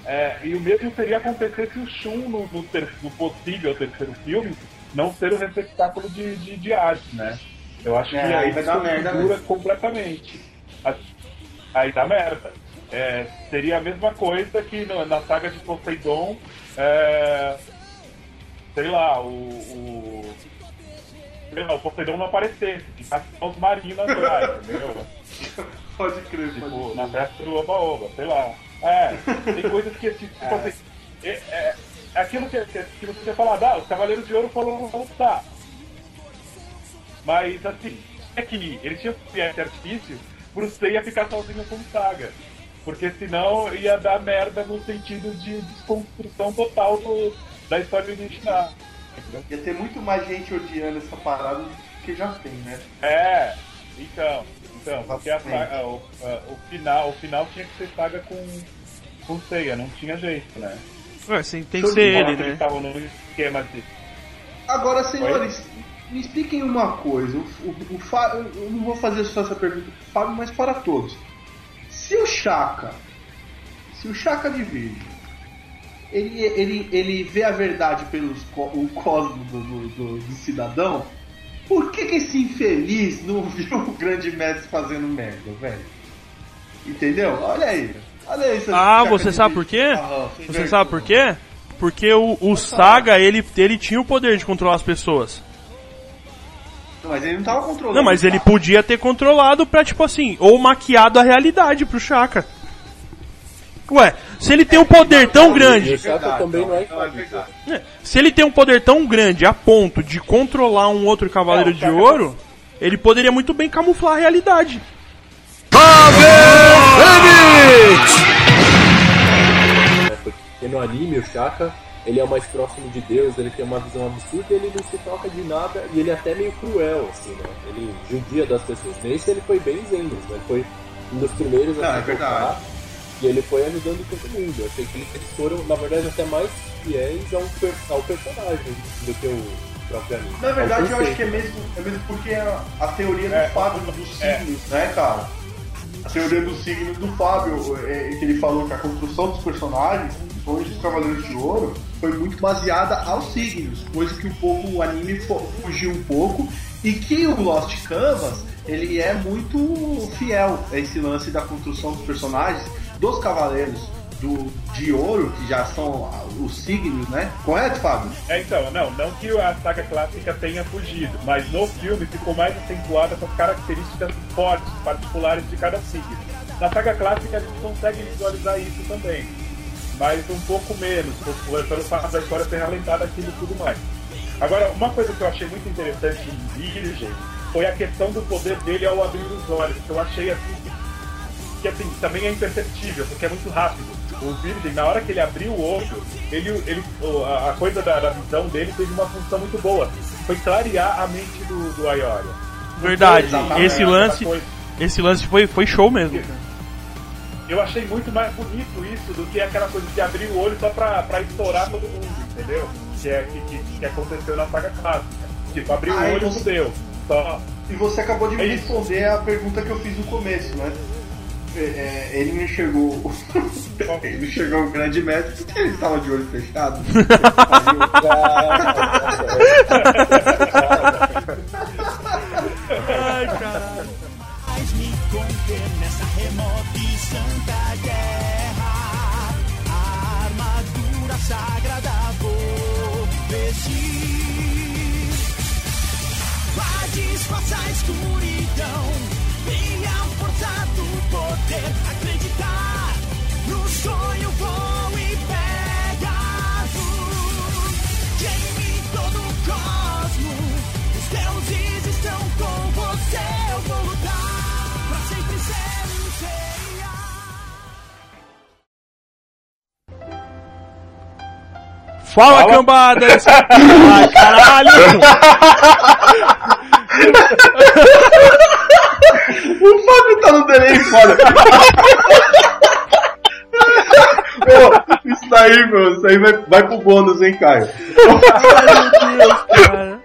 É, e o mesmo teria acontecer se o Shun, no, no, ter- no possível terceiro filme, não ser o receptáculo de, de, de arte, né? Eu acho É, que aí vai dar merda mesmo. completamente. Aí dá merda. É, seria a mesma coisa que no- na saga de Poseidon, é, sei lá, o, o, sei lá, o Poseidon não aparecesse, ficasse só os marinos lá, entendeu? Pode crer, Tipo, pode na crer. festa do Oba-Oba, sei lá. É, tem coisas que, tipo, tipo assim, é, é, é aquilo que, que, que você tinha falado, ah, os Cavaleiros de Ouro foram lutar. Mas, assim, é que eles tinham que criar esse artifício pro Seiya ficar sozinho com Saga. Porque senão ia dar merda no sentido de desconstrução total do, da história original. Ia ter muito mais gente odiando essa parada do que já tem, né? É, então, então, porque a saga, o, a- o final, o final tinha que ser saga com, com ceia, não tinha jeito, né? Ué, sim, tem que ser ele, né? estavam no esquema de. Agora, senhores, me expliquem uma coisa. O, o, o eu não vou fazer só essa pergunta pro Fábio, mas para todos. Se o Chaka, se o Chaka de Verde, ele, ele, ele vê a verdade pelos co- o cosmo do, do, do- do cidadão, por que, que esse infeliz não viu o grande mestre fazendo merda, velho? Entendeu? Olha aí. Olha aí. Ah, você sabe por quê? Ah, Você vergonha. sabe por quê? Porque o, o Saga, ele, ele tinha o poder de controlar as pessoas. Não, mas ele não tava controlando. Não, mas ele Chaka. podia ter controlado pra, tipo assim, ou maquiado a realidade pro Chaka. Ué, se ele tem um poder tão grande, Chaka verdade, também não é não, é infalível. verdade. se ele tem um poder tão grande a ponto de controlar um outro cavaleiro É, de Chaka- ouro, ele poderia muito bem camuflar a realidade. né? Porque no anime o Shaka, ele é o mais próximo de Deus, ele tem uma visão absurda, ele não se toca de nada e ele é até meio cruel, assim, né? Ele judia das pessoas. Nesse ele foi bem zen, né? Ele foi um dos primeiros a é se tocar verdade. e ele foi ajudando todo mundo. Eu achei que eles foram, na verdade, até mais fiéis ao, per- ao personagem do que o próprio anime. Na verdade, eu acho que é mesmo, é mesmo porque a, a teoria do É, Fábio dos é. signos, né, cara? A teoria dos signos do Fábio, é, que ele falou que a construção dos personagens, principalmente dos Cavaleiros de Ouro, foi muito baseada aos signos, coisa que um pouco o anime fugiu um pouco, e que o Lost Canvas, ele é muito fiel a esse lance da construção dos personagens, dos Cavaleiros do, de Ouro, que já são os signos, né? Correto, Fábio? É, então, não, não que a saga clássica tenha fugido, mas no filme ficou mais acentuada essas características fortes, particulares de cada signo. Na saga clássica a gente consegue visualizar isso também, mas um pouco menos, por- pelo fato da história ser relentada aquilo e tudo mais. Agora, uma coisa que eu achei muito interessante em Virgem foi a questão do poder dele ao abrir os olhos, que eu achei assim que assim, também é imperceptível, porque é muito rápido. O Virgem, na hora que ele abriu o olho, ele, ele, a coisa da, da visão dele teve uma função muito boa. Foi clarear a mente do, do Ayoria. Verdade, esse lance, esse lance foi, foi show mesmo. Eu achei muito mais bonito isso do que aquela coisa de abrir o olho só pra, pra estourar todo mundo, entendeu? Que, é, que, que, que aconteceu na saga clássica. Tipo, abrir o Ah, olho, você- fudeu. Só, E você acabou de me É responder a pergunta que eu fiz no começo, né? É, é, ele me enxergou. ele enxergou um grande mestre porque ele estava de olho fechado. Ai, caralho. santa guerra, a armadura sagrada vou vestir. Vá disfarçar a escuridão, brilha forçado força do poder, acreditar no sonho vou e pega azul. Quem Fala, Fala. cambadas! Ai, caralho! O Fábio tá no delay foda. Pô, isso daí, meu, isso aí vai, vai pro bônus, hein, Caio? Ai, meu Deus, cara.